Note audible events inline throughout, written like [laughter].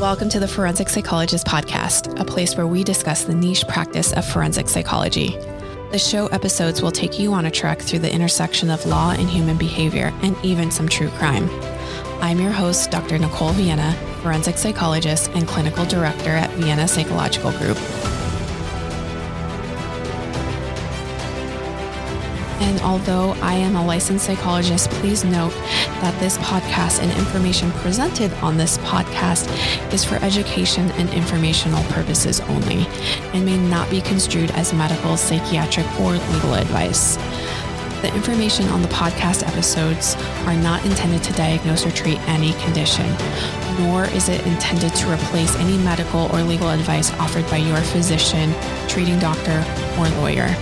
Welcome to the Forensic Psychologist Podcast, a place where we discuss the niche practice of forensic psychology. The show episodes will take you on a trek through the intersection of law and human behavior, and even some true crime. I'm your host, Dr. Nicole Vienna, forensic psychologist and clinical director at Vienna Psychological Group. And although I am a licensed psychologist, please note that this podcast and information presented on this podcast is for education and informational purposes only and may not be construed as medical, psychiatric, or legal advice. The information on the podcast episodes are not intended to diagnose or treat any condition, nor is it intended to replace any medical or legal advice offered by your physician, treating doctor, or lawyer.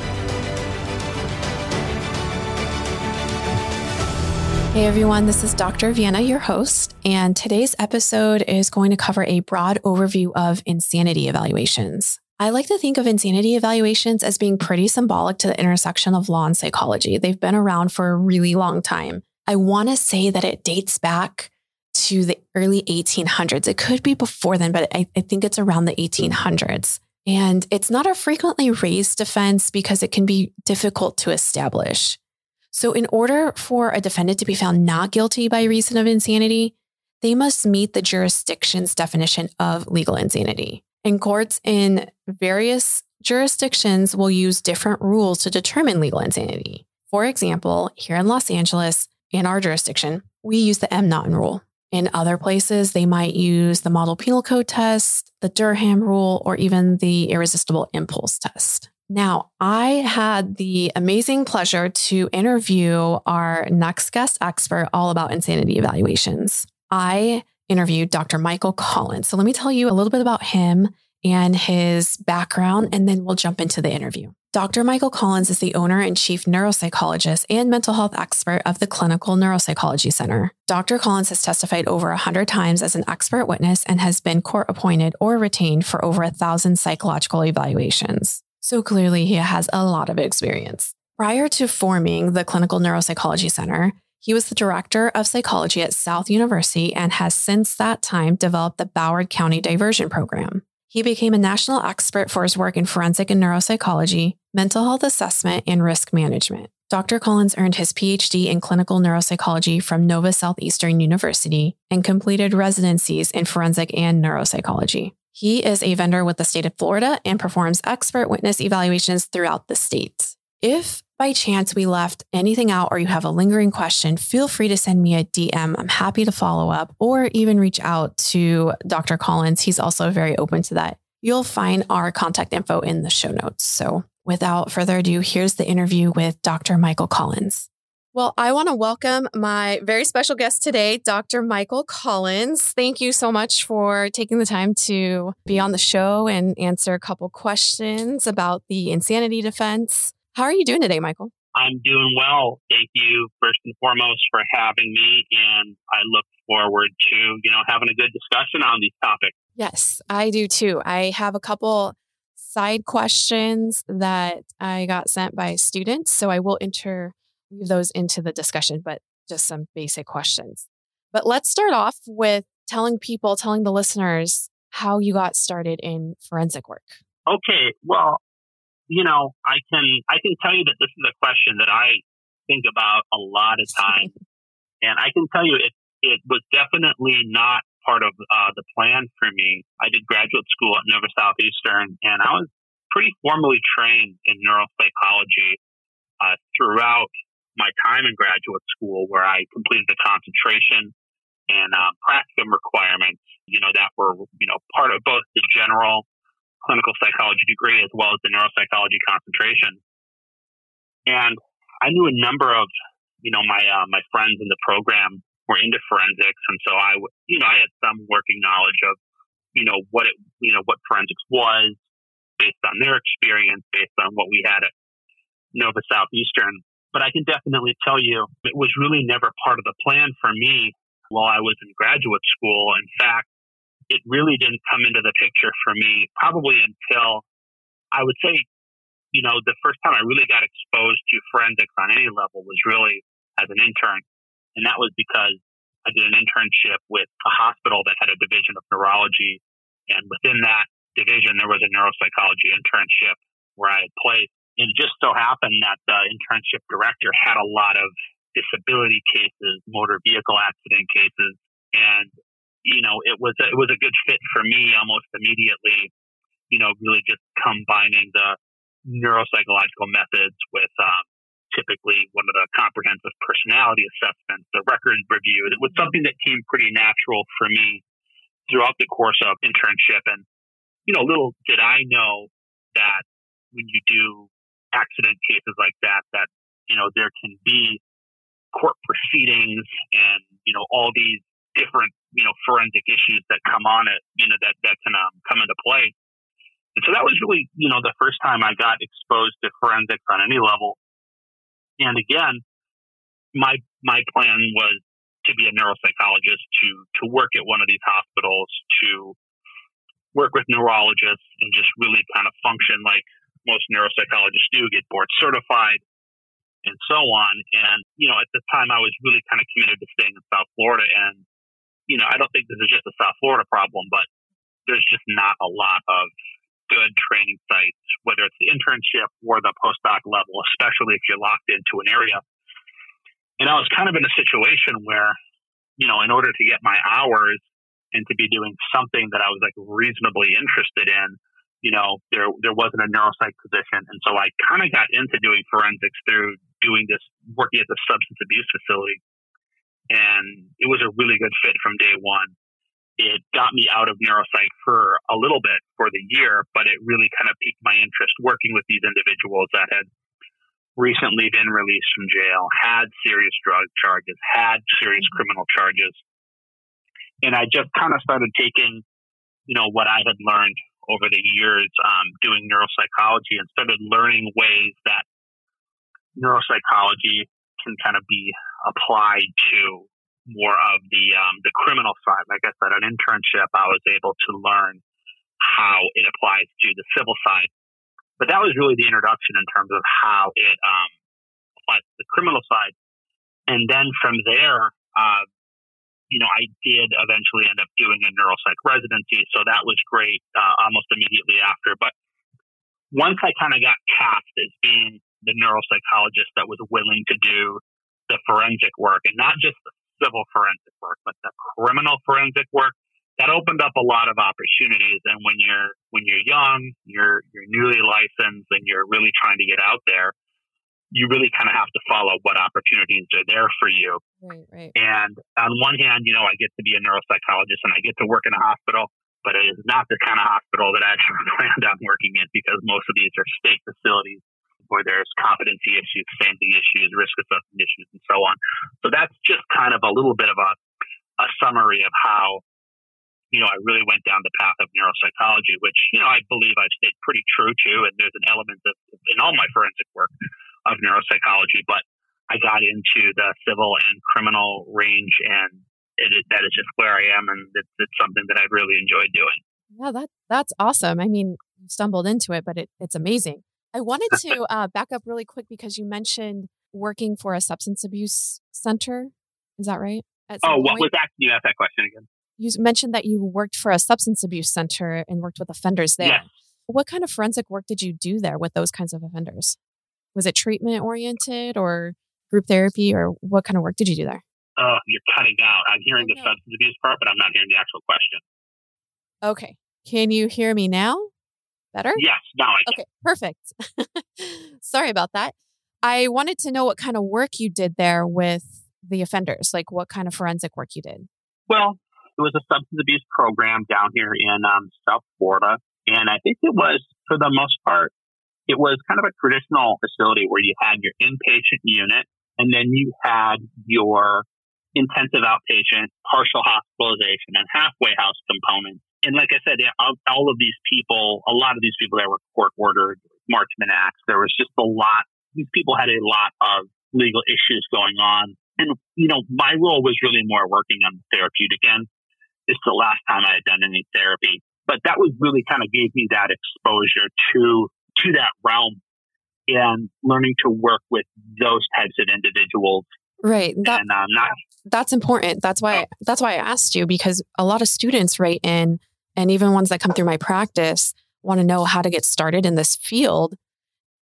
Hey everyone, this is Dr. Vienna, your host, and today's episode is going to cover a broad overview of insanity evaluations. I like to think of insanity evaluations as being pretty symbolic to the intersection of law and psychology. They've been around for a really long time. I want to say that it dates back to the early 1800s. It could be before then, but I, I think it's around the 1800s. And it's not a frequently raised defense because it can be difficult to establish. So, in order for a defendant to be found not guilty by reason of insanity, they must meet the jurisdiction's definition of legal insanity. And courts in various jurisdictions will use different rules to determine legal insanity. For example, here in Los Angeles, in our jurisdiction, we use the M'Naghten rule. In other places, they might use the Model Penal Code test, the Durham rule, or even the irresistible impulse test. Now, I had the amazing pleasure to interview our next guest expert all about insanity evaluations. I interviewed Dr. Michael Collins. So let me tell you a little bit about him and his background, and then we'll jump into the interview. Dr. Michael Collins is the owner and chief neuropsychologist and mental health expert of the Clinical Neuropsychology Center. Dr. Collins has testified over 100 times as an expert witness and has been court appointed or retained for over a thousand psychological evaluations. So clearly, he has a lot of experience. Prior to forming the Clinical Neuropsychology Center, he was the director of psychology at South University and has since that time developed the Broward County Diversion Program. He became a national expert for his work in forensic and neuropsychology, mental health assessment, and risk management. Dr. Collins earned his PhD in clinical neuropsychology from Nova Southeastern University and completed residencies in forensic and neuropsychology. He is a vendor with the state of Florida and performs expert witness evaluations throughout the state. If by chance we left anything out or you have a lingering question, feel free to send me a DM. I'm happy to follow up or even reach out to Dr. Collins. He's also very open to that. You'll find our contact info in the show notes. So without further ado, here's the interview with Dr. Michael Collins. Well, I want to welcome my very special guest today, Dr. Michael Collins. Thank you so much for taking the time to be on the show and answer a couple questions about the insanity defense. How are you doing today, Michael? I'm doing well. Thank you first and foremost for having me and I look forward to, you know, having a good discussion on these topics. Yes, I do too. I have a couple side questions that I got sent by students, so I will enter weave those into the discussion, but just some basic questions. But let's start off with telling people, telling the listeners how you got started in forensic work. Okay. Well, you know, I can I can tell you that this is a question that I think about a lot of times, [laughs] and I can tell you it it was definitely not part of uh, the plan for me. I did graduate school at Nova Southeastern, and I was pretty formally trained in neuropsychology uh, throughout my time in graduate school where I completed the concentration and uh, practicum requirements, you know, that were, you know, part of both the general clinical psychology degree as well as the neuropsychology concentration. And I knew a number of, you know, my, uh, my friends in the program were into forensics. And so I, you know, I had some working knowledge of, you know, what it, you know, what forensics was based on their experience, based on what we had at Nova Southeastern. But I can definitely tell you it was really never part of the plan for me while I was in graduate school. In fact, it really didn't come into the picture for me probably until I would say, you know, the first time I really got exposed to forensics on any level was really as an intern. And that was because I did an internship with a hospital that had a division of neurology. And within that division, there was a neuropsychology internship where I had placed. It just so happened that the internship director had a lot of disability cases, motor vehicle accident cases. And, you know, it was, a, it was a good fit for me almost immediately, you know, really just combining the neuropsychological methods with um, typically one of the comprehensive personality assessments, the record review. It was something that came pretty natural for me throughout the course of internship. And, you know, little did I know that when you do accident cases like that, that, you know, there can be court proceedings and, you know, all these different, you know, forensic issues that come on it, you know, that, that can um, come into play. And so that was really, you know, the first time I got exposed to forensics on any level. And again, my my plan was to be a neuropsychologist, to to work at one of these hospitals, to work with neurologists, and just really kind of function like most neuropsychologists do, get board certified, and so on. And you know, at the time, I was really kind of committed to staying in South Florida. And you know, I don't think this is just a South Florida problem, but there's just not a lot of good training sites, whether it's the internship or the postdoc level, especially if you're locked into an area. And I was kind of in a situation where, you know, in order to get my hours and to be doing something that I was like reasonably interested in, you know, there there wasn't a neuropsych position, and so I kind of got into doing forensics through doing this, working at the substance abuse facility, and it was a really good fit from day one it got me out of neuropsych for a little bit for the year, but it really kind of piqued my interest working with these individuals that had recently been released from jail, had serious drug charges, had serious mm-hmm. criminal charges. And I just kind of started taking, you know, what I had learned over the years um, doing neuropsychology and started learning ways that neuropsychology can kind of be applied to more of the um, the criminal side. Like I said, an internship, I was able to learn how it applies to the civil side. But that was really the introduction in terms of how it um, applies to the criminal side. And then from there, uh, you know, I did eventually end up doing a neuropsych residency, so that was great uh, almost immediately after. But once I kind of got cast as being the neuropsychologist that was willing to do the forensic work and not just the civil forensic work, but the criminal forensic work that opened up a lot of opportunities. And when you're when you're young, you're you're newly licensed, and you're really trying to get out there, you really kind of have to follow what opportunities are there for you. Right, right. And on one hand, you know, I get to be a neuropsychologist and I get to work in a hospital, but it is not the kind of hospital that I actually [laughs] planned on working in because most of these are state facilities where there's competency issues, standing issues, risk assessment issues, and so on. So that's just kind of a little bit of a, a summary of how, you know, I really went down the path of neuropsychology, which, you know, I believe I've stayed pretty true to. And there's an element of, in all my forensic work of neuropsychology, but I got into the civil and criminal range and it is, that is just where I am. And it's, it's something that I've really enjoyed doing. Yeah, that that's awesome. I mean, you stumbled into it, but it, it's amazing. I wanted to [laughs] uh, back up really quick because you mentioned working for a substance abuse center. Is that right? Oh, what point? was that? You asked that question again. You mentioned that you worked for a substance abuse center and worked with offenders there. Yes. What kind of forensic work did you do there with those kinds of offenders? Was it treatment oriented or group therapy, or what kind of work did you do there? Oh, you're cutting out. I'm hearing the substance abuse part, but I'm not hearing the actual question. Okay. Can you hear me now? Better? Yes, now I can. Okay, perfect. [laughs] Sorry about that. I wanted to know what kind of work you did there with the offenders, like what kind of forensic work you did. Well, it was a substance abuse program down here in um, South Florida. And I think it was, for the most part, it was kind of a traditional facility where you had your inpatient unit and then you had your intensive outpatient, partial hospitalization, and halfway house components and like I said, all of these people, a lot of these people that were court ordered, Marchman acts, there was just a lot. These people had a lot of legal issues going on. And, you know, my role was really more working on the therapeutic end. It's the last time I had done any therapy, but that was really kind of gave me that exposure to, to that realm and learning to work with those types of individuals Right. That, and um, not that's important. That's why that's why I asked you because a lot of students write in and even ones that come through my practice want to know how to get started in this field.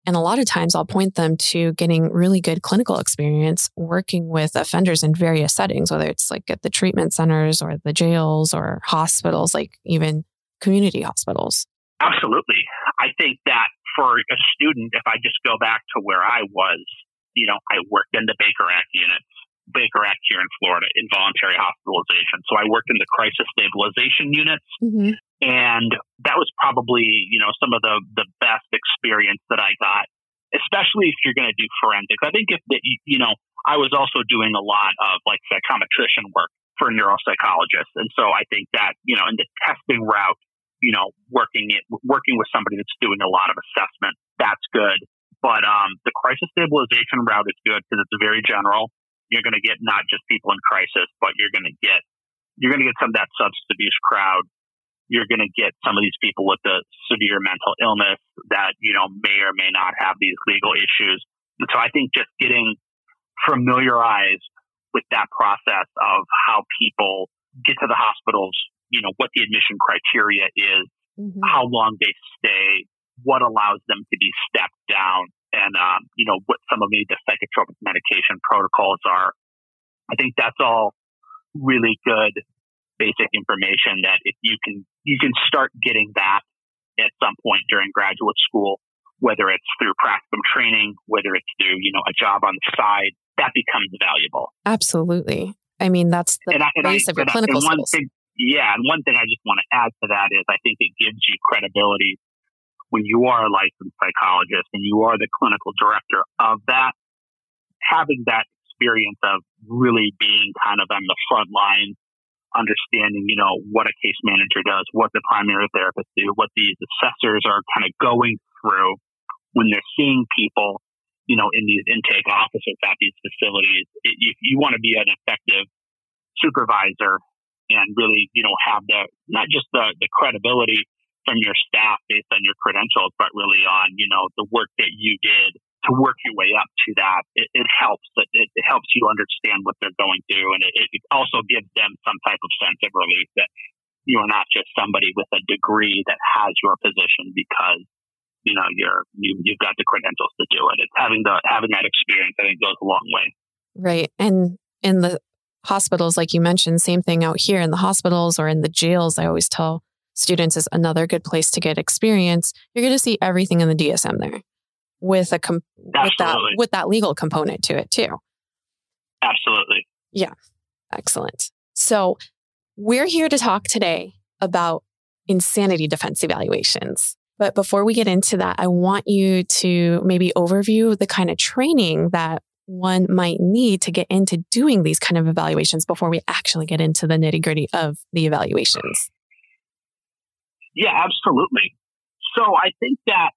And a lot of times I'll point them to getting really good clinical experience working with offenders in various settings, whether it's like at the treatment centers or the jails or hospitals, like even community hospitals. Absolutely. I think that for a student, if I just go back to where I was, you know, I worked in the Baker Act units, Baker Act here in Florida, involuntary hospitalization. So I worked in the crisis stabilization units. Mm-hmm. And that was probably, you know, some of the, the best experience that I got, especially if you're going to do forensics. I think if that, you know, I was also doing a lot of like psychometrician work for neuropsychologists. And so I think that, you know, in the testing route, you know, working it, working with somebody that's doing a lot of assessment, that's good. But um, the crisis stabilization route is good because it's very general. You're going to get not just people in crisis, but you're going to get you're going to get some of that substance abuse crowd you're going to get some of these people with the severe mental illness that, you know, may or may not have these legal issues. And so I think just getting familiarized with that process of how people get to the hospitals, you know, what the admission criteria is, mm-hmm. how long they stay, what allows them to be stepped down, and, um, you know, what some of the psychotropic medication protocols are. I think that's all really good basic information that if you can you can start getting that at some point during graduate school, whether it's through practicum training, whether it's through you know a job on the side, that becomes valuable. Absolutely. I mean, that's the and I, and base I, of your clinical skills. Thing, yeah, and one thing I just want to add to that is I think it gives you credibility when you are a licensed psychologist and you are the clinical director of that. Having that experience of really being kind of on the front line, understanding, you know, what a case manager does, what the primary therapists do, what these assessors are kind of going through when they're seeing people, you know, in these intake offices at these facilities. If you want to be an effective supervisor and really, you know, have the, not just the, the credibility from your staff based on your credentials, but really on, you know, the work that you did to work your way up to that, it, it helps. It, it, helps you understand what they're going through, and it, it also gives them some type of sense of relief that you are not just somebody with a degree that has your position because you know you're you, you've got the credentials to do it. It's having the having that experience, I think, goes a long way. Right, and in the hospitals, like you mentioned, same thing out here in the hospitals or in the jails. I always tell students is another good place to get experience. You're going to see everything in the DSM there with a com- with that with that legal component to it too. Absolutely. Yeah. Excellent. So, we're here to talk today about insanity defense evaluations. But before we get into that, I want you to maybe overview the kind of training that one might need to get into doing these kind of evaluations before we actually get into the nitty gritty of the evaluations. Yeah, absolutely. So I think that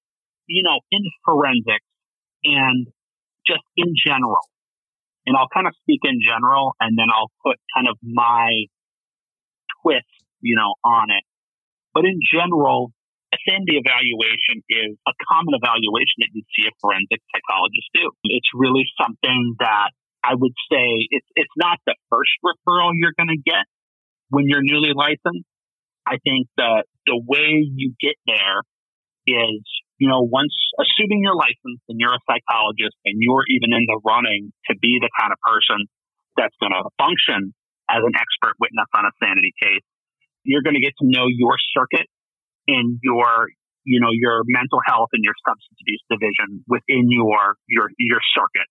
you know, in forensics and just in general, and I'll kind of speak in general and then I'll put kind of my twist, you know, on it. But in general, sanity evaluation is a common evaluation that you see a forensic psychologist do. It's really something that I would say it's, it's not the first referral you're going to get when you're newly licensed. I think the, the way you get there is you know, once assuming you're licensed and you're a psychologist and you're even in the running to be the kind of person that's going to function as an expert witness on a sanity case, you're going to get to know your circuit and your, you know, your mental health and your substance abuse division within your, your, your circuit.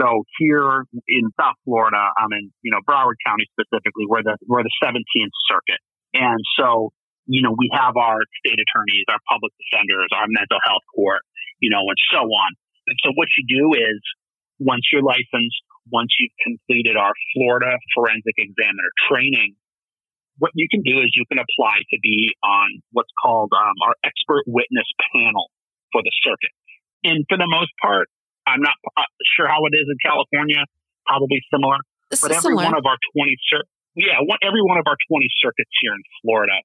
So here in South Florida, I'm in, you know, Broward County specifically, we're the, we're the 17th circuit. And so you know, we have our state attorneys, our public defenders, our mental health court, you know, and so on. And so what you do is once you're licensed, once you've completed our Florida forensic examiner training, what you can do is you can apply to be on what's called um, our expert witness panel for the circuit. And for the most part, I'm not uh, sure how it is in California, probably similar. This but every similar. one of our 20 cir- yeah, one, every one of our 20 circuits here in Florida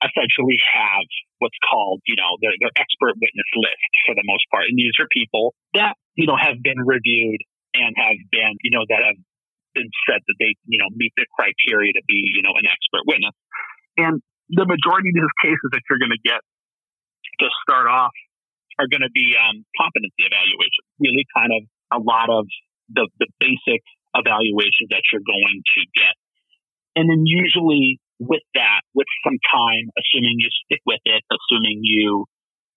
essentially have what's called, you know, their, their expert witness list for the most part. And these are people that, you know, have been reviewed and have been, you know, that have been said that they, you know, meet the criteria to be, you know, an expert witness. And the majority of these cases that you're going to get to start off are going to be um, competency evaluations, really kind of a lot of the, the basic evaluations that you're going to get. And then usually with that, with some time, assuming you stick with it, assuming you,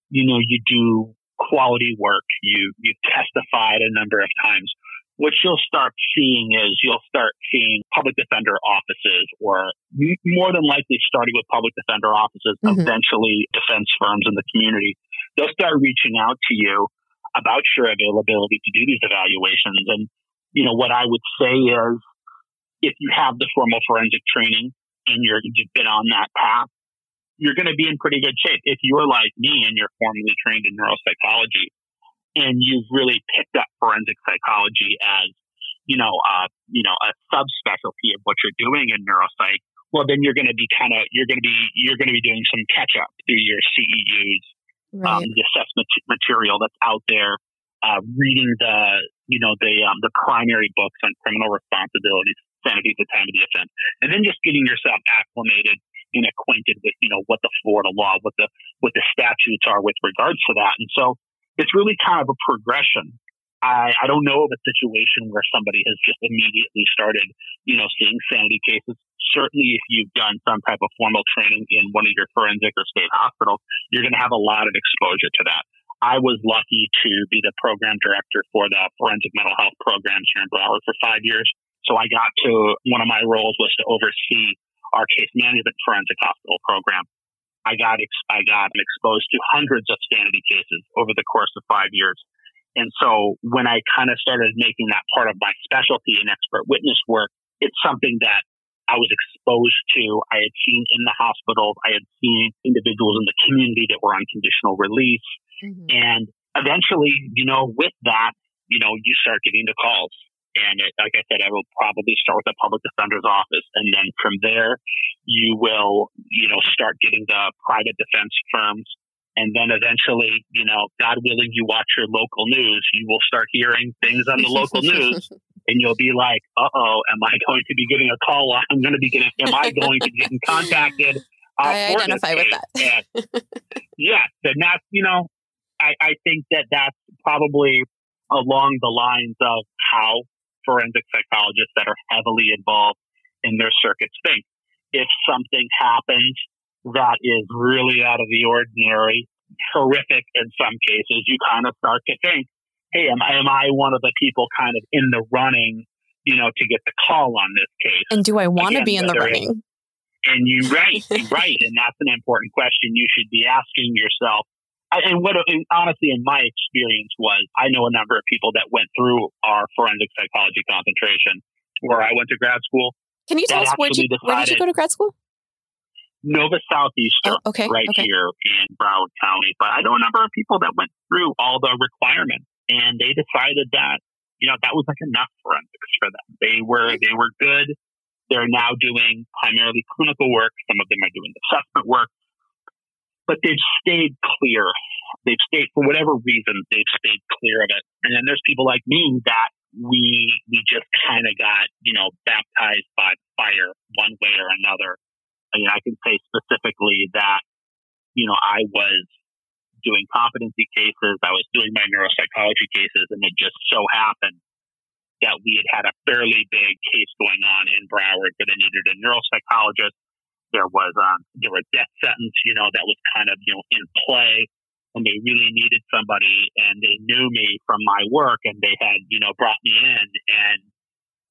you know, you do quality work, you, you testified a number of times, what you'll start seeing is you'll start seeing public defender offices or more than likely starting with public defender offices, mm-hmm. eventually defense firms in the community. They'll start reaching out to you about your availability to do these evaluations. And, you know, what I would say is if you have the formal forensic training and you're, you've been on that path, you're going to be in pretty good shape. If you're like me and you're formally trained in neuropsychology, and you've really picked up forensic psychology as, you know, uh, you know, a subspecialty of what you're doing in neuropsych, well, then you're going to be kind of, you're going to be, you're going to be doing some catch up through your CEUs, um, right. um, the assessment material that's out there, uh, reading the, you know, the, um, the primary books on criminal responsibility, sanity at the time of the offense, and then just getting yourself acclimated and acquainted with, you know, what the Florida law, what the, what the statutes are with regards to that. And so, it's really kind of a progression. I, I don't know of a situation where somebody has just immediately started, you know, seeing sanity cases. Certainly, if you've done some type of formal training in one of your forensic or state hospitals, you're going to have a lot of exposure to that. I was lucky to be the program director for the forensic mental health programs here in Broward for five years. So I got to one of my roles was to oversee our case management forensic hospital program. I got ex- I got exposed to hundreds of sanity cases over the course of five years. And so when I kind of started making that part of my specialty in expert witness work, it's something that I was exposed to. I had seen in the hospitals. I had seen individuals in the community that were on conditional release. Mm-hmm. And eventually, you know, with that, you know, you start getting the calls. And it, like I said, I will probably start with the public defender's office. And then from there, you will, you know, start getting the private defense firms. And then eventually, you know, God willing, you watch your local news, you will start hearing things on the local [laughs] news. And you'll be like, uh oh, am I going to be getting a call? [laughs] I'm going to be getting, am I going to get [laughs] contacted? Uh, I identify with that. and, yeah. And that's, you know, I, I think that that's probably along the lines of how forensic psychologists that are heavily involved in their circuits think. If something happens that is really out of the ordinary, horrific in some cases, you kind of start to think, hey, am, am I one of the people kind of in the running, you know, to get the call on this case? And do I want to be in the running? and you right, [laughs] right, and that's an important question you should be asking yourself and what and honestly, in my experience, was I know a number of people that went through our forensic psychology concentration where I went to grad school. Can you tell us where did you, where did you go to grad school? Nova Southeastern, oh, okay, right okay. here in Broward County. But I know a number of people that went through all the requirements, and they decided that you know that was like enough forensics for them. They were mm-hmm. they were good. They're now doing primarily clinical work. Some of them are doing assessment work but they've stayed clear. They've stayed for whatever reason they've stayed clear of it. And then there's people like me that we we just kind of got you know baptized by fire one way or another. I mean, I can say specifically that you know I was doing competency cases, I was doing my neuropsychology cases, and it just so happened that we had had a fairly big case going on in Broward where they needed a neuropsychologist there was um, there were death sentence, you know, that was kind of you know in play, and they really needed somebody, and they knew me from my work, and they had you know brought me in, and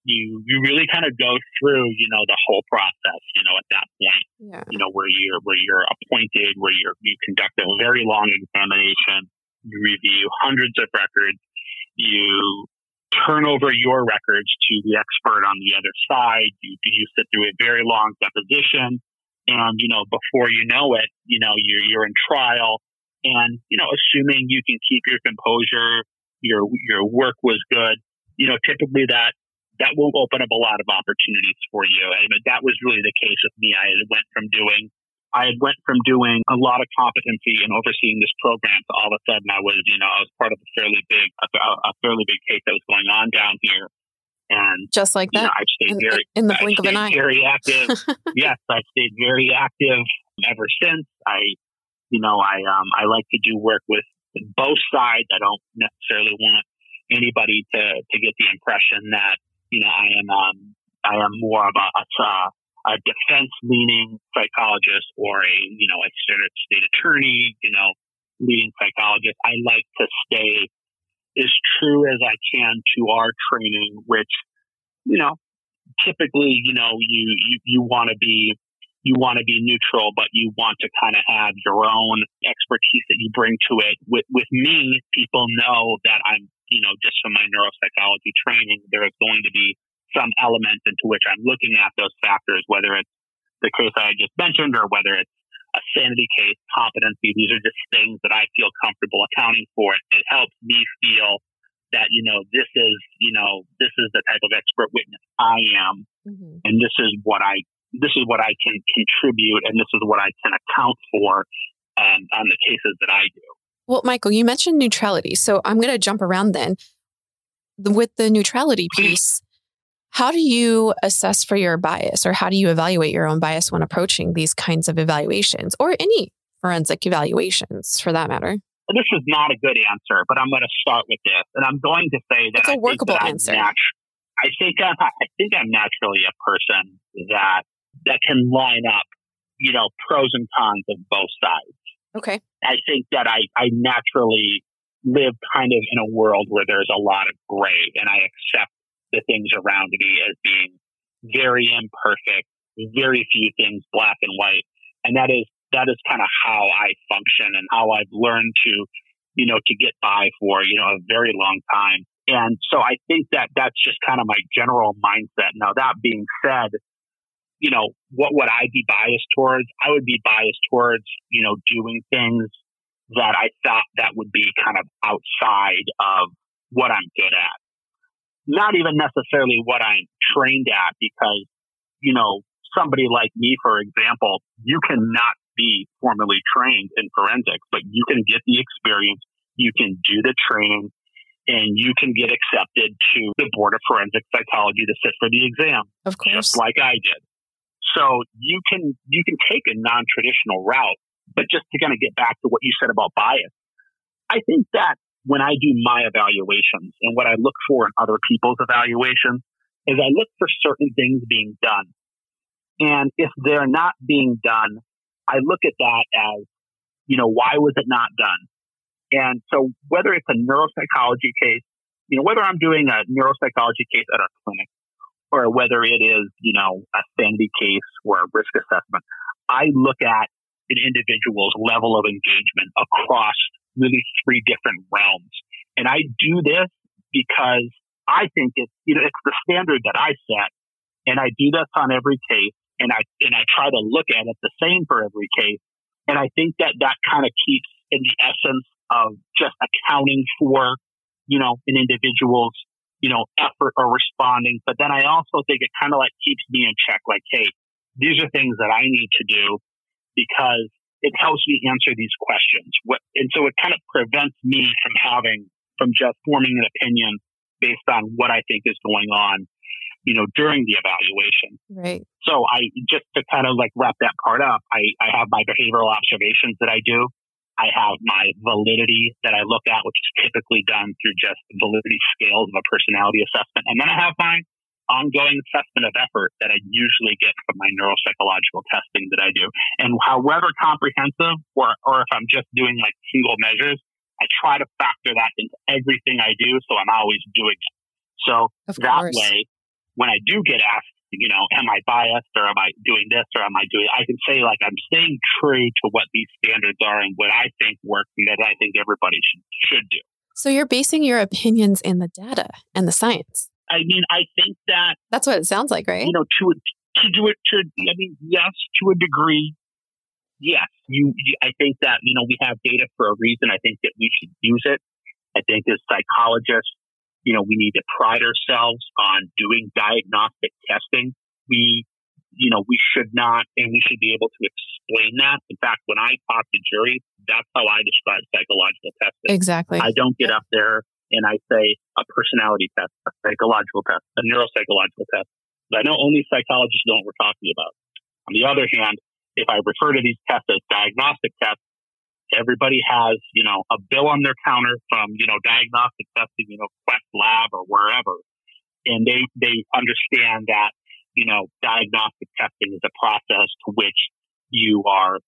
you you really kind of go through you know the whole process, you know, at that point, yeah. you know, where you're where you're appointed, where you're you conduct a very long examination, you review hundreds of records, you turn over your records to the expert on the other side. You, you sit through a very long deposition. And, you know, before you know it, you know, you're, you're in trial and, you know, assuming you can keep your composure, your, your work was good, you know, typically that, that will open up a lot of opportunities for you. Mean, that was really the case with me. I went from doing I had went from doing a lot of competency and overseeing this program to all of a sudden I was, you know, I was part of a fairly big, a, a fairly big case that was going on down here. And just like that, know, I've stayed in, very, in the blink of an eye. Very active. [laughs] yes, I've stayed very active ever since. I, you know, I um, I like to do work with both sides. I don't necessarily want anybody to to get the impression that you know I am um, I am more of a, a, a defense leaning psychologist or a you know a state attorney, you know, leading psychologist. I like to stay as true as I can to our training, which you know typically you know you you, you want to be you want to be neutral, but you want to kind of have your own expertise that you bring to it. With with me, people know that I'm, you know, just from my neuropsychology training, there is going to be some element into which I'm looking at those factors, whether it's the case I just mentioned or whether it's a sanity case, competency. These are just things that I feel comfortable accounting for. It helps me feel that, you know, this is, you know, this is the type of expert witness I am. Mm-hmm. And this is what I, this is what I can contribute and this is what I can account for um, on the cases that I do. Well, Michael, you mentioned neutrality. So I'm going to jump around then. With the neutrality piece, how do you assess for your bias or how do you evaluate your own bias when approaching these kinds of evaluations or any forensic evaluations for that matter? This is not a good answer, but I'm going to start with this. And I'm going to say that it's a workable answer. Natu- I think I'm, I think I'm naturally a person that that can line up, you know, pros and cons of both sides. Okay. I think that I, I naturally live kind of in a world where there's a lot of gray and I accept the things around me as being very imperfect, very few things black and white. And that is, that is kind of how I function and how I've learned to, you know, to get by for, you know, a very long time. And so I think that that's just kind of my general mindset. Now, that being said, you know, what would I be biased towards? I would be biased towards, you know, doing things that I thought that would be kind of outside of what I'm good at not even necessarily what I'm trained at because, you know, somebody like me, for example, you cannot be formally trained in forensics, but you can get the experience, you can do the training, and you can get accepted to the Board of Forensic Psychology to sit for the exam. Of course. Just like I did. So you can you can take a non-traditional route, but just to kind of get back to what you said about bias, I think that when I do my evaluations and what I look for in other people's evaluations is I look for certain things being done. And if they're not being done, I look at that as, you know, why was it not done? And so whether it's a neuropsychology case, you know, whether I'm doing a neuropsychology case at our clinic or whether it is, you know, a sanity case or a risk assessment, I look at an individual's level of engagement across really three different realms. And I do this because I think it's, you know, it's the standard that I set. And I do this on every case and I, and I try to look at it the same for every case. And I think that that kind of keeps in the essence of just accounting for, you know, an individual's, you know, effort or responding. But then I also think it kind of like keeps me in check. Like, hey, these are things that I need to do because it helps me answer these questions. What, and so it kind of prevents me from having, from just forming an opinion based on what I think is going on, you know, during the evaluation. Right. So I, just to kind of like wrap that part up, I, I have my behavioral observations that I do. I have my validity that I look at, which is typically done through just validity scales of a personality assessment. And then I have my ongoing assessment of effort that I usually get from my neuropsychological testing that I do. And however comprehensive, or, or if I'm just doing like single measures, I try to factor that into everything I do. So I'm always doing it. So that way, when I do get asked, you know, am I biased or am I doing this or am I doing, I can say like I'm staying true to what these standards are and what I think works and that I think everybody should, should do. So you're basing your opinions in the data and the science. I mean, I think that that's what it sounds like, right? You know, to to do it to, I mean, yes, to a degree, yes. You, you, I think that you know we have data for a reason. I think that we should use it. I think as psychologists, you know, we need to pride ourselves on doing diagnostic testing. We you know, we should not, and we should be able to explain that. In fact, when I talk to juries, that's how I describe psychological testing. Exactly. I don't get up there and I say a personality test, a psychological test, a neuropsychological test. But I know only psychologists know what we're talking about. On the other hand, if I refer to these tests as diagnostic tests, everybody has, you know, a bill on their counter from, you know, diagnostic testing, you know, Quest Lab or wherever. And they, they understand that, you know, diagnostic testing is a process to which you are,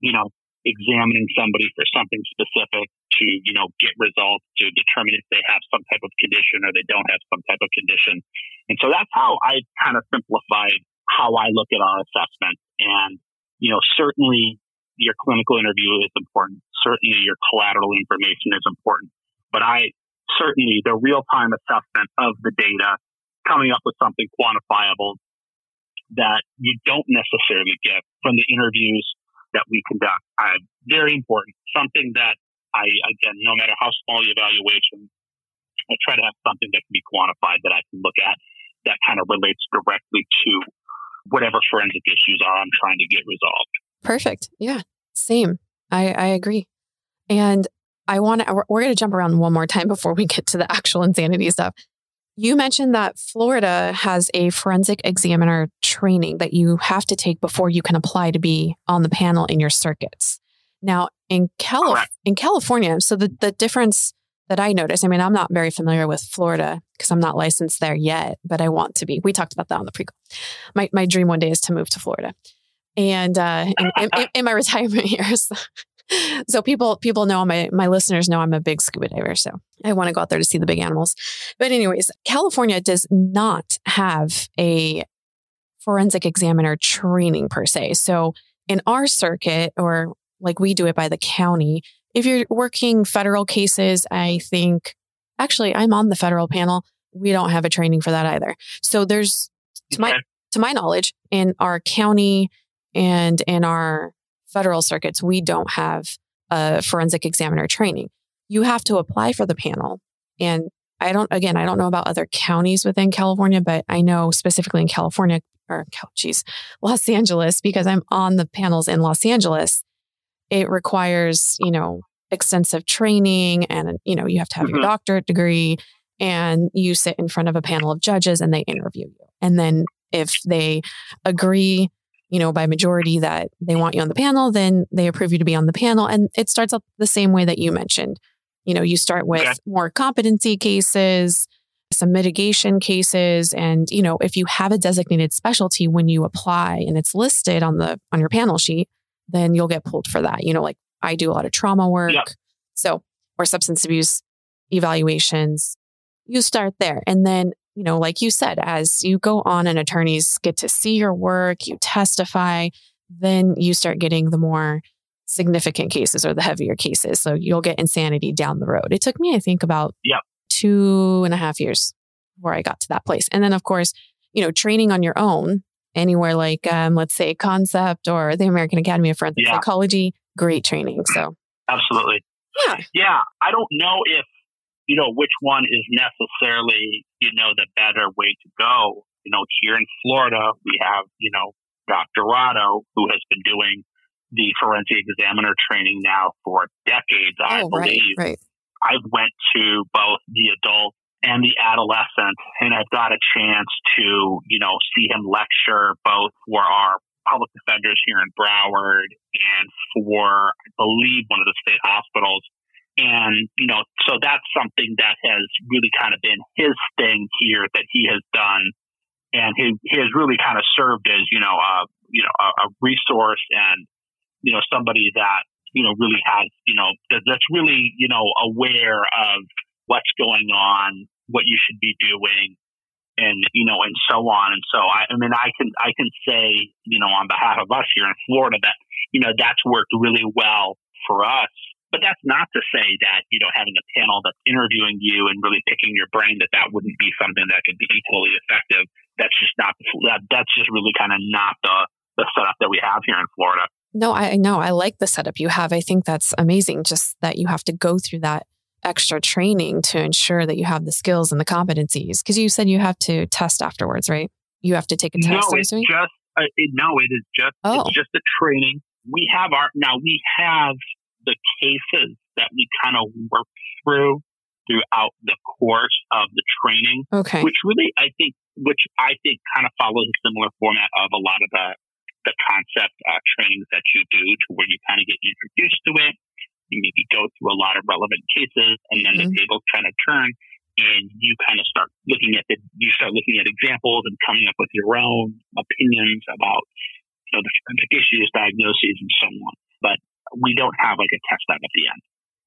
you know, examining somebody for something specific to, you know, get results to determine if they have some type of condition or they don't have some type of condition. And so that's how I kind of simplified how I look at our assessment. And, you know, certainly your clinical interview is important. Certainly your collateral information is important. But I certainly the real time assessment of the data, coming up with something quantifiable that you don't necessarily get from the interviews that we conduct. Uh, very important. Something that I, again, no matter how small the evaluation, I try to have something that can be quantified that I can look at that kind of relates directly to whatever forensic issues are I'm trying to get resolved. Perfect. Yeah, same. I, I agree. And I want to, we're going to jump around one more time [laughs] before we get to the actual insanity stuff. You mentioned that Florida has a forensic examiner training that you have to take before you can apply to be on the panel in your circuits. Now, in, Cali- in California, so the, the difference that I noticed, I mean, I'm not very familiar with Florida because I'm not licensed there yet, but I want to be. We talked about that on the prequel. My, my dream one day is to move to Florida. And uh, in, in, in my [laughs] retirement years, [laughs] so people people know my my listeners know I'm a big scuba diver, so I want to go out there to see the big animals. But anyways, California does not have a forensic examiner training per se. So in our circuit or like we do it by the county, if you're working federal cases, I think actually I'm on the federal panel. We don't have a training for that either. So there's to my to my knowledge in our county and in our federal circuits, we don't have a forensic examiner training. You have to apply for the panel. And I don't, again, I don't know about other counties within California, but I know specifically in California or, geez, Los Angeles, because I'm on the panels in Los Angeles, it requires, you know, extensive training and, you know, you have to have mm-hmm. your doctorate degree and you sit in front of a panel of judges and they interview you. And then if they agree you know, by majority that they want you on the panel, then they approve you to be on the panel. And it starts up the same way that you mentioned. You know, you start with okay. more competency cases, some mitigation cases. And, you know, if you have a designated specialty when you apply and it's listed on the on your panel sheet, then you'll get pulled for that. You know, like I do a lot of trauma work. Yep. So or substance abuse evaluations. You start there. And then you know, like you said, as you go on and attorneys get to see your work, you testify, then you start getting the more significant cases or the heavier cases. So you'll get insanity down the road. It took me, I think, about yep. two and a half years before I got to that place. And then, of course, you know, training on your own anywhere like, um, let's say, Concept or the American Academy of Forensic yeah. Psychology, great training. So, absolutely. Yeah. Yeah. I don't know if you know, which one is necessarily, you know, the better way to go. You know, here in Florida, we have, you know, Dr. Rado, who has been doing the forensic examiner training now for decades, I oh, believe. Right, right. I've went to both the adult and the adolescent, and I've got a chance to, you know, see him lecture both for our public defenders here in Broward and for, I believe, one of the state hospitals and, you know, so that's something that has really kind of been his thing here that he has done. And he, he has really kind of served as, you know, a, you know, a, a resource and, you know, somebody that, you know, really has, you know, that's really, you know, aware of what's going on, what you should be doing, and you know, and so on. And so I, I mean, I can I can say, you know, on behalf of us here in Florida that you know that's worked really well for us but that's not to say that, you know, having a panel that's interviewing you and really picking your brain, that that wouldn't be something that could be equally effective. That's just not, that, that's just really kind of not the, the setup that we have here in Florida. No, I know. I like the setup you have. I think that's amazing. Just that you have to go through that extra training to ensure that you have the skills and the competencies. Because you said you have to test afterwards, right? You have to take a test. No, it's just Uh, it, no, it is just Oh. it's just a training. We have our now we have the cases that we kind of work through throughout the course of the training, Okay. which really I think which I think kind of follows a similar format of a lot of the the concept uh, trainings that you do, to where you kind of get introduced to it. You maybe go through a lot of relevant cases, and then Mhm. the tables kind of turn, and you kind of start looking at the you start looking at examples and coming up with your own opinions about you know the forensic issues, diagnoses, and so on. But we don't have like a test lab at the end.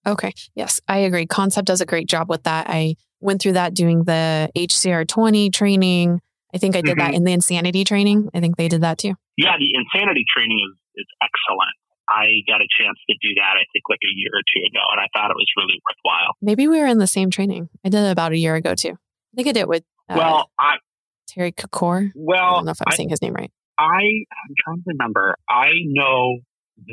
Okay. Yes, I agree. Concept does a great job with that. I went through that doing the HCR 20 training. I think I did that in the insanity training. I think they did that too. Yeah, the insanity training is is excellent. I got a chance to do that, I think, like a year or two ago, and I thought it was really worthwhile. Maybe we were in the same training. I did it about a year ago too. I think I did it with uh, well, I Terry Kukor. I well, don't know if I'm I, saying his name right. I I'm trying to remember. I know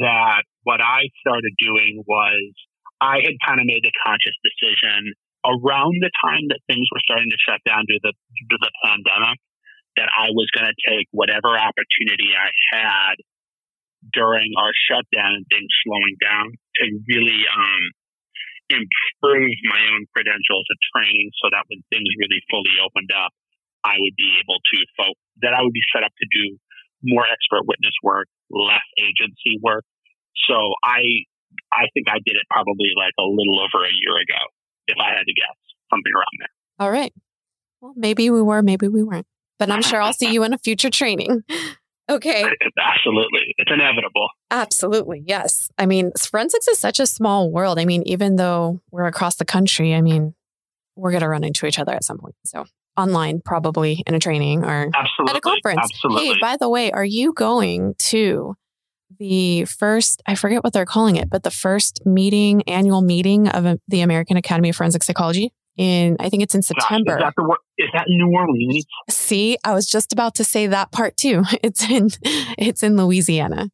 that what I started doing was I had kind of made the conscious decision around the time that things were starting to shut down due to the, due to the pandemic that I was going to take whatever opportunity I had during our shutdown and things slowing down to really um, improve my own credentials and training so that when things really fully opened up, I would be able to fo- that I would be set up to do more expert witness work, less agency work. So I I think I did it probably like a little over a year ago, if I had to guess, something around there. All right. Well, maybe we were, maybe we weren't. But I'm sure I'll see [laughs] you in a future training. [laughs] Okay. [laughs] Absolutely, inevitable. Absolutely. Yes. I mean, forensics is such a small world. I mean, even though we're across the country, I mean, we're going to run into each other at some point. So, online, probably in a training or Absolutely, at a conference. Absolutely. Hey, by the way, are you going to the first, I forget what they're calling it, but the first meeting, annual meeting of uh, the American Academy of Forensic Psychology? In, I think it's in Gosh, September. is that the is that New Orleans? See, I was just about to say that part too. [laughs] It's in, it's in Louisiana.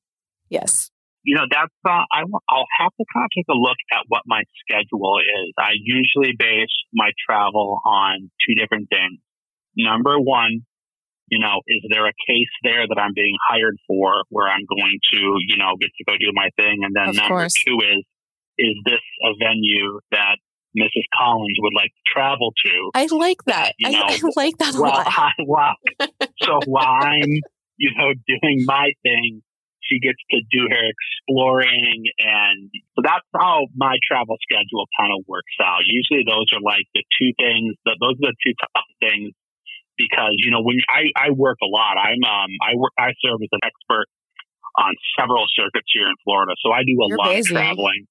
Yes. you know, that's, uh, I, I'll have to kind of take a look at what my schedule is. I usually base my travel on two different things. Number one, you know, is there a case there that I'm being hired for where I'm going to, you know, get to go do my thing? And then Of number course. two is, is this a venue that Mrs. Collins would like to travel to? I like that. You I, know, [laughs] I like that a Well, lot. I, [laughs] so while I'm, you know, doing my thing, she gets to do her exploring. And so that's how my travel schedule kind of works out. Usually those are like the two things, that those are the two top things because, you know, when I, I work a lot, I'm, um, I work, I serve as an expert on several circuits here in Florida. So I do a You're lot busy. of traveling.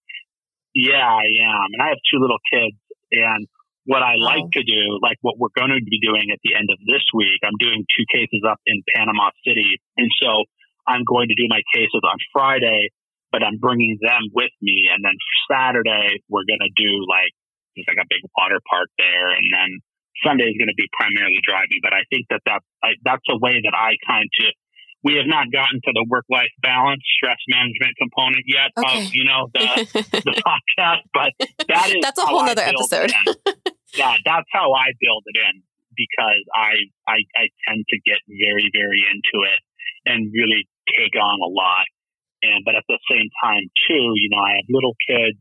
Yeah, I am. And I have two little kids and what I like oh. to do, like what we're going to be doing at the end of this week, I'm doing two cases up in Panama City. And so I'm going to do my cases on Friday, but I'm bringing them with me. And then Saturday, we're going to do like, there's like a big water park there. And then Sunday is going to be primarily driving. But I think that, that I, that's a way that I kind of, we have not gotten to the work life balance, stress management component yet Okay. of, you know, the, [laughs] the podcast, but that is That's a whole I nother build it episode. yeah, that's how I build it in because I, I I tend to get very very into it and really take on a lot. And but at the same time too, you know, I have little kids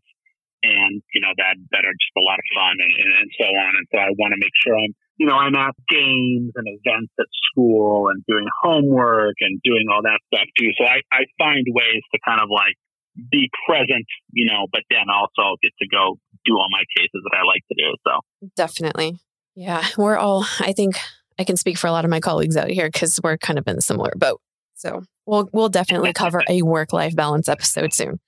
and you know that that are just a lot of fun and, and, and so on. And so I want to make sure I'm you know I'm at games and events at school and doing homework and doing all that stuff too. So I I find ways to kind of like be present, you know, but then also get to go do all my cases that I like to do. So Definitely. Yeah. We're all, I think I can speak for a lot of my colleagues out here because we're kind of in a similar boat. So we'll, we'll definitely cover a [laughs] work life balance episode soon.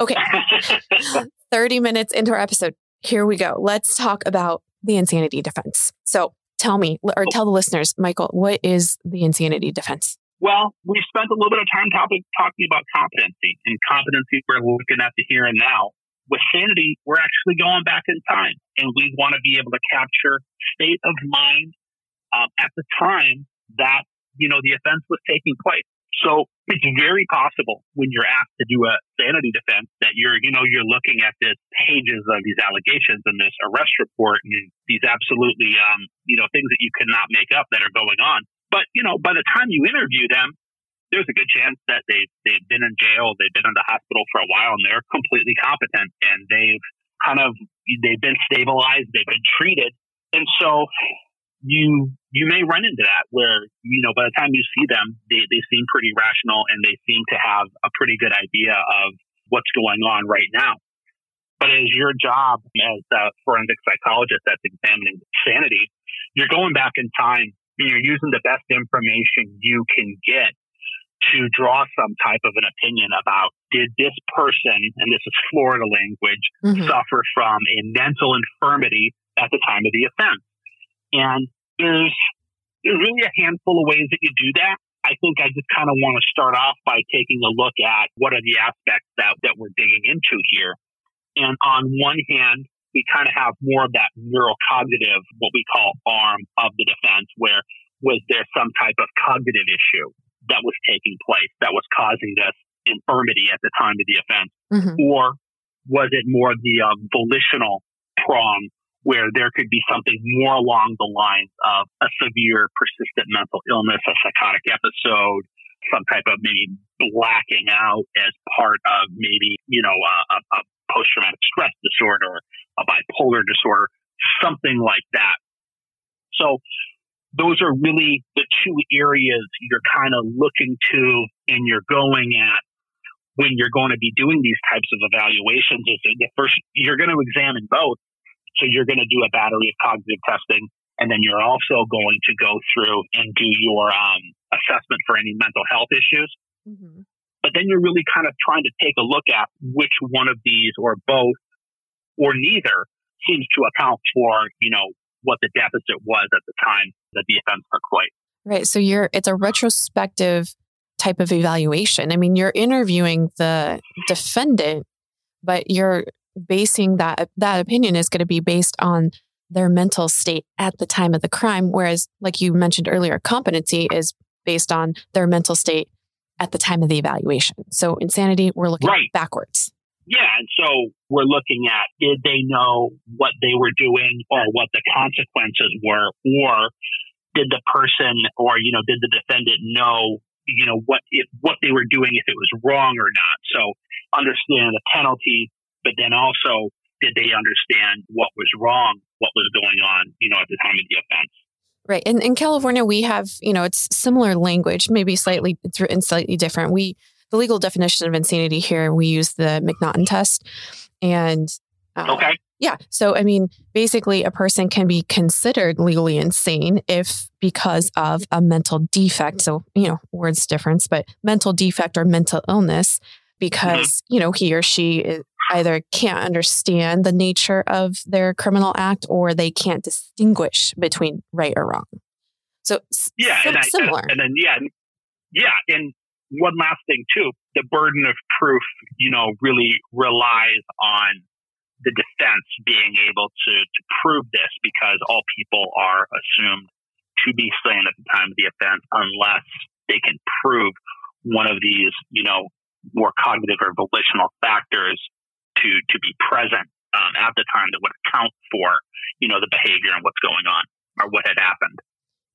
Okay. [laughs] [laughs] 30 minutes into our episode. Here we go. Let's talk about the insanity defense. So tell me, or tell the listeners, Michael, what is the insanity defense? Well, we spent a little bit of time topic, talking about competency, and competency we're looking at the here and now. With sanity, we're actually going back in time, and we want to be able to capture state of mind um, at the time that you know the offense was taking place. So it's very possible when you're asked to do a sanity defense that you're, you know, you're looking at this pages of these allegations and this arrest report and these absolutely, um, you know, things that you cannot make up that are going on. But, you know, by the time you interview them, there's a good chance that they they've been in jail, they've been in the hospital for a while, and they're completely competent, and they've kind of they've been stabilized, they've been treated, and so you you may run into that where you know by the time you see them, they they seem pretty rational and they seem to have a pretty good idea of what's going on right now. But as your job as a forensic psychologist that's examining sanity, you're going back in time and you're using the best information you can get to draw some type of an opinion about did this person, and this is Florida language, mm-hmm. suffer from a mental infirmity at the time of the offense? And there's, really a handful of ways that you do that. I think I just kind of want to start off by taking a look at what are the aspects that, that we're digging into here. And on one hand, we kind of have more of that neurocognitive, what we call arm of the defense, where was there some type of cognitive issue that was taking place that was causing this infirmity at the time of the offense? Mm-hmm. Or was it more the uh, volitional prong where there could be something more along the lines of a severe persistent mental illness, a psychotic episode, some type of maybe blacking out as part of maybe, you know, a, a post traumatic stress disorder, a bipolar disorder, something like that. So those are really the two areas you're kind of looking to and you're going at when you're going to be doing these types of evaluations is the first you're going to examine both so you're going to do a battery of cognitive testing, and then you're also going to go through and do your um, assessment for any mental health issues. Mm-hmm. But then you're really kind of trying to take a look at which one of these or both or neither seems to account for, you know, what the deficit was at the time that the offense took place. Right. So you're it's a retrospective type of evaluation. I mean, you're interviewing the defendant, but you're basing that that opinion is going to be based on their mental state at the time of the crime whereas like you mentioned earlier competency is based on their mental state at the time of the evaluation. So insanity we're looking right. backwards. Yeah and so we're looking at did they know what they were doing or what the consequences were? Or did the person or you know did the defendant know you know what if what they were doing if it was wrong or not? So understand the penalty but then also did they understand what was wrong, what was going on, you know, at the time of the offense. Right. And in California, we have, you know, it's similar language, maybe slightly, it's written slightly different. We, the legal definition of insanity here, we use the M'Naghten test. And uh, okay. Yeah. So, I mean, basically, a person can be considered legally insane if because of a mental defect. So, you know, words difference, but mental defect or mental illness because, mm-hmm. you know, he or she either can't understand the nature of their criminal act or they can't distinguish between right or wrong. So yeah, and I, similar. And, and then yeah, yeah, and one last thing too, the burden of proof, you know, really relies on the defense being able to to prove this because all people are assumed to be sane at the time of the offense unless they can prove one of these, you know, more cognitive or volitional factors to to be present um, at the time that would account for you know the behavior and what's going on or what had happened.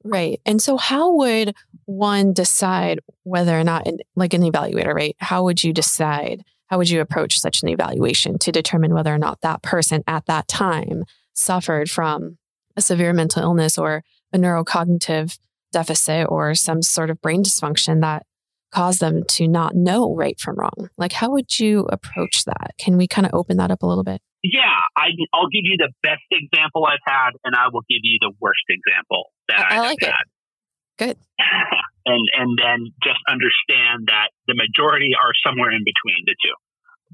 Right. And so, how would one decide whether or not, like an evaluator, right? How would you decide? How would you approach such an evaluation to determine whether or not that person at that time suffered from a severe mental illness or a neurocognitive deficit or some sort of brain dysfunction that cause them to not know right from wrong? Like, how would you approach that? Can we kind of open that up a little bit? Yeah, I, will give you the best example I've had, and I will give you the worst example that I, I like it. Had. Good. [laughs] and and then just understand that the majority are somewhere in between the two.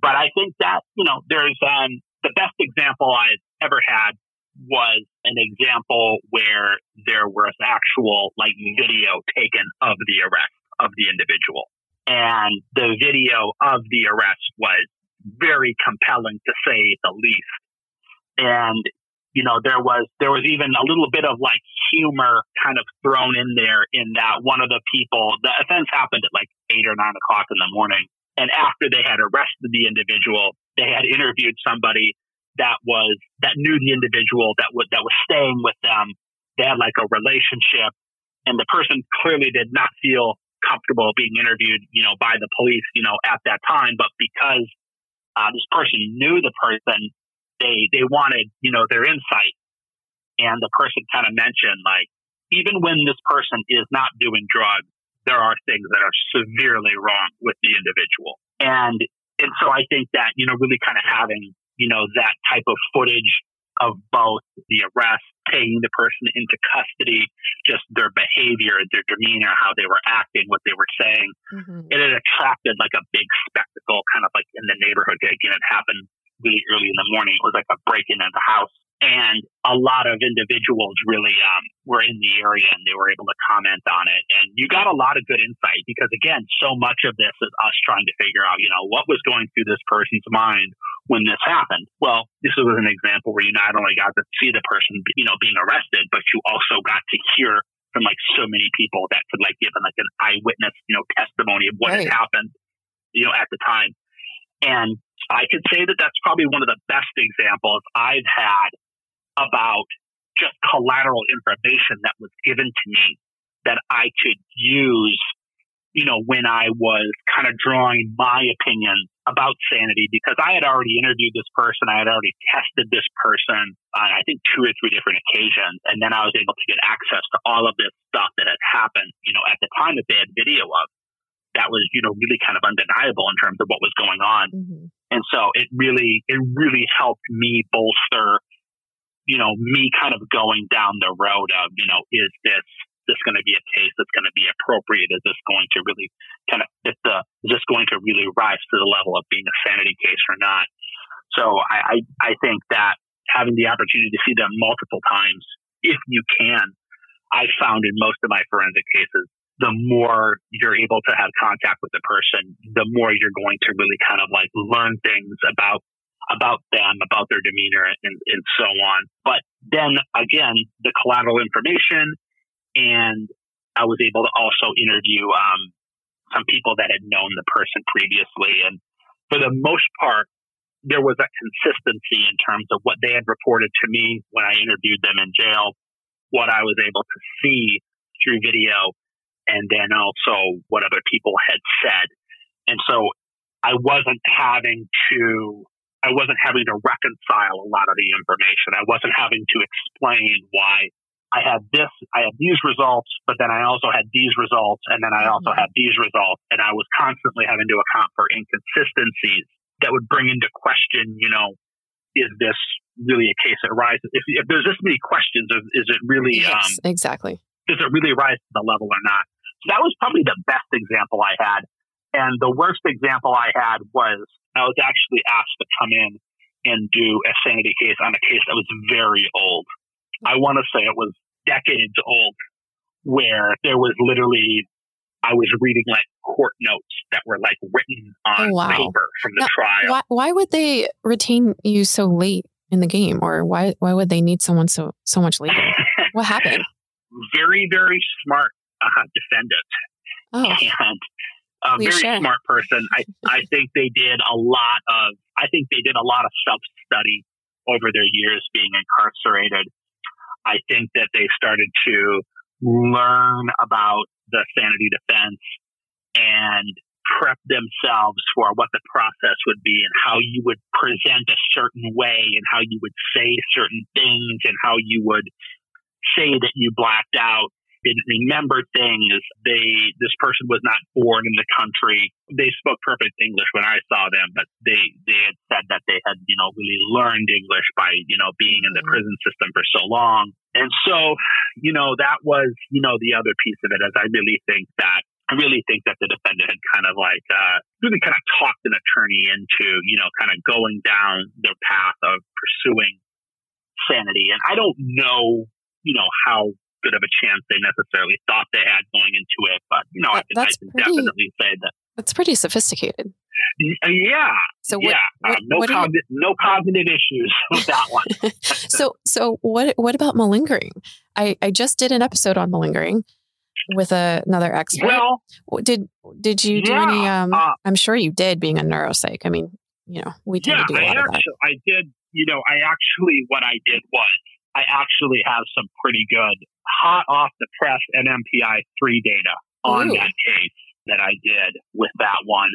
But I think that you know, there's um, the best example I've ever had was an example where there was actual like video taken of the arrest of the individual. And the video of the arrest was very compelling to say the least. And, you know, there was, there was even a little bit of like humor kind of thrown in there in that one of the people, the offense happened at like eight or nine o'clock in the morning. And after they had arrested the individual, they had interviewed somebody that was, that knew the individual that was, that was staying with them. They had like a relationship and the person clearly did not feel comfortable being interviewed, you know, by the police, you know, at that time. But because uh, this person knew the person, they they wanted, you know, their insight. And the person kind of mentioned, like, even when this person is not doing drugs, there are things that are severely wrong with the individual. And and so I think that, you know, really kind of having, you know, that type of footage of both the arrest, taking the person into custody, just their behavior, their demeanor, how they were acting, what they were saying. Mm-hmm. It had attracted like a big spectacle kind of like in the neighborhood. Again, it happened really early in the morning. It was like a break in at the house and a lot of individuals really um, were in the area and they were able to comment on it. And you got a lot of good insight because, again, so much of this is us trying to figure out, you know, what was going through this person's mind when this happened. Well, this was an example where you not only got to see the person, you know, being arrested, but you also got to hear from like so many people that could like give like an eyewitness, you know, testimony of what right. had happened, you know, at the time. And I could say that that's probably one of the best examples I've had about just collateral information that was given to me that I could use, you know, when I was kind of drawing my opinion about sanity because I had already interviewed this person. I had already tested this person on, I think, two or three different occasions. And then I was able to get access to all of this stuff that had happened, you know, at the time that they had video of. That was, you know, really kind of undeniable in terms of what was going on. Mm-hmm. And so it really, it really helped me bolster you know, me kind of going down the road of, you know, is this this going to be a case that's going to be appropriate? Is this going to really kind of fit the? Is this going to really rise to the level of being a sanity case or not? So I I, I think that having the opportunity to see them multiple times, if you can, I found in most of my forensic cases, the more you're able to have contact with the person, the more you're going to really kind of like learn things about about them, about their demeanor, and, and so on. But then again, the collateral information, and I was able to also interview um, some people that had known the person previously. And for the most part, there was a consistency in terms of what they had reported to me when I interviewed them in jail, what I was able to see through video, and then also what other people had said. And so I wasn't having to I wasn't having to reconcile a lot of the information. I wasn't having to explain why I had this, I had these results, but then I also had these results, and then I also mm-hmm. had these results, and I was constantly having to account for inconsistencies that would bring into question, you know, is this really a case that rises? If, if there's this many questions, is, is it really yes, um, exactly? Does it really rise to the level or not? So that was probably the best example I had. And the worst example I had was I was actually asked to come in and do a sanity case on a case that was very old. I want to say it was decades old, where there was literally, I was reading like court notes that were like written on oh, wow. paper from the now, trial. Why, why would they retain you so late in the game, or why why would they need someone so so much later? [laughs] what happened? Very very smart uh, defendant. Oh. [laughs] And a very sure. smart person. I, I [laughs] think they did a lot of, I think they did a lot of self study over their years being incarcerated. I think that they started to learn about the sanity defense and prep themselves for what the process would be and how you would present a certain way and how you would say certain things and how you would say that you blacked out didn't remember things. They this person was not born in the country. They spoke perfect English when I saw them, but they they had said that they had you know really learned English by you know being in the mm-hmm. prison system for so long. And so you know that was you know the other piece of it. As I really think that I really think that the defendant had kind of like uh, really kind of talked an attorney into, you know, kind of going down the path of pursuing sanity. And I don't know, you know, how good of a chance they necessarily thought they had going into it. But you know, that, I, can, I can pretty, definitely say that that's pretty sophisticated. Uh, yeah. So what, yeah, what, um, no, cogn- you, no cognitive issues [laughs] with that one. [laughs] so so what what about malingering? I I just did an episode on malingering with a, another expert. Well, did did you do yeah, any? Um, uh, I'm sure you did, being a neuropsych. I mean, you know, we tend yeah, to do a lot actually, of that. I did. You know, I actually what I did was I actually have some pretty good hot off the press MMPI 3 data on Ooh. that case that I did with that one.